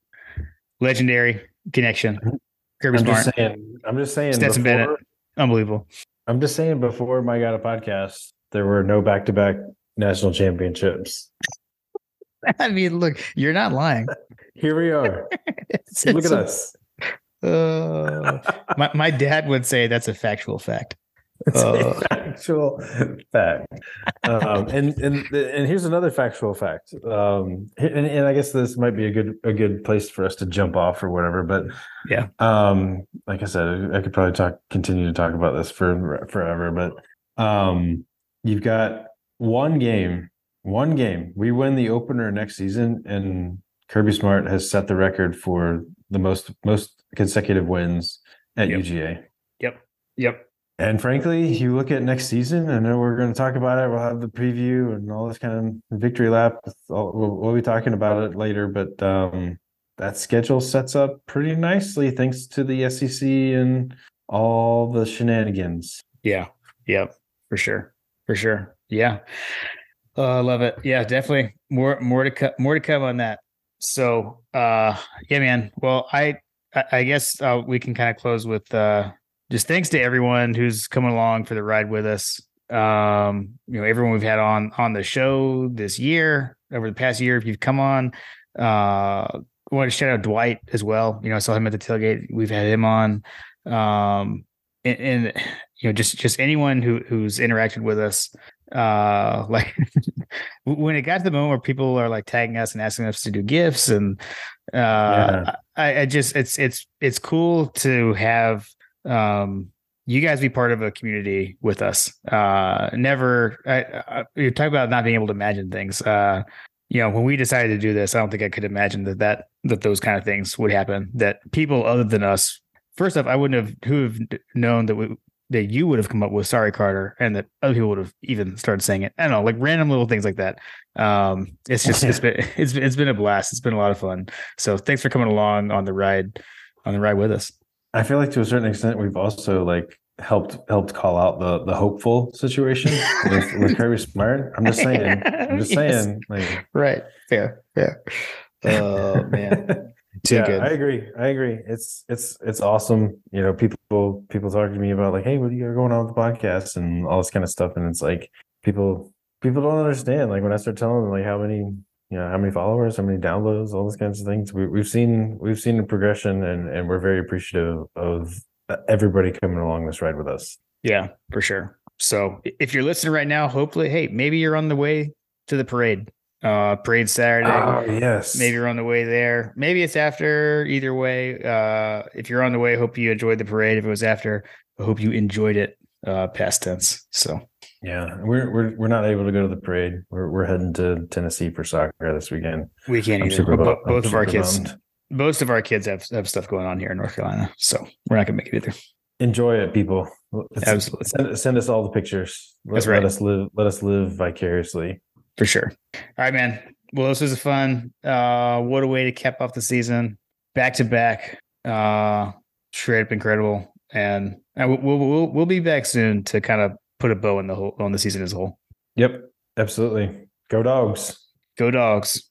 legendary connection. Kirby I'm Smart, just saying. I'm just saying. Stetson before- Bennett. unbelievable. I'm just saying. Before my got a podcast, there were no back-to-back national championships. [LAUGHS] I mean, look, you're not lying. [LAUGHS] Here we are. [LAUGHS] Look at us. Uh, my my dad would say that's a factual fact. [LAUGHS] It's Uh. a factual fact. Um, and and and here's another factual fact. Um, and, and I guess this might be a good a good place for us to jump off or whatever. But Yeah. um, like I said, I could probably talk continue to talk about this for forever. But um, you've got one game, one game. We win the opener next season, and Kirby Smart has set the record for the most most consecutive wins at UGA. Yep. Yep. And frankly, you look at next season, I know we're going to talk about it. We'll have the preview and all this kind of victory lap. We'll, we'll be talking about it later, but um, that schedule sets up pretty nicely thanks to the SEC and all the shenanigans. Yeah. Yep, for sure, for sure. Yeah, uh, I love it. Yeah, definitely more more to come more to come on that. So, uh, yeah, man. Well, I, I guess uh, we can kind of close with uh, just thanks to everyone who's coming along for the ride with us. Um, you know, everyone we've had on on the show this year over the past year. If you've come on, uh, I want to shout out Dwight as well. You know, I saw him at the tailgate. We've had him on. Um, and, and you know, just just anyone who who's interacted with us. Uh, [LAUGHS] like when it got to the moment where people are like tagging us and asking us to do gifts, and uh, yeah. I, I just it's it's it's cool to have um you guys be part of a community with us. Uh, never, I, I, you talk about not being able to imagine things. Uh, you know, when we decided to do this, I don't think I could imagine that that that those kind of things would happen. That people other than us, first off, I wouldn't have who have known that we that you would have come up with sorry Carter and that other people would have even started saying it. I don't know, like random little things like that. Um, it's just it's been [LAUGHS] it's it's been a blast. It's been a lot of fun. So thanks for coming along on the ride on the ride with us. I feel like to a certain extent we've also like helped helped call out the the hopeful situation with, with Kirby Smart. I'm just saying. I'm just [LAUGHS] yes. saying. Like, right. Fair. Fair. Oh man. [LAUGHS] Too yeah, good. I agree. I agree. It's it's it's awesome. You know, people people talk to me about like, hey, what are you going on with the podcast and all this kind of stuff. And it's like people people don't understand. Like when I start telling them like how many you know how many followers, how many downloads, all those kinds of things. We, we've seen we've seen a progression, and and we're very appreciative of everybody coming along this ride with us. Yeah, for sure. So if you're listening right now, hopefully, hey, maybe you're on the way to the parade. Uh, parade Saturday. Oh, yes. Maybe you're on the way there. Maybe it's after. Either way, uh, if you're on the way, hope you enjoyed the parade. If it was after, I hope you enjoyed it. Uh, past tense. So yeah, we're we're we're not able to go to the parade. We're we're heading to Tennessee for soccer this weekend. We can't either. Bo- both of our kids. Bummed most of our kids have, have stuff going on here in North Carolina, so we're not gonna make it either. Enjoy it, people. Let's, Absolutely. Send, send, us all the pictures. Let, That's right. Let us live. Let us live vicariously. For sure. All right, man. Well, this was fun. Uh, what a way to cap off the season, back to back. Uh, straight up incredible, and, and we'll, we'll we'll be back soon to kind of put a bow in the whole on the season as a whole. Yep, absolutely. Go dogs. Go dogs.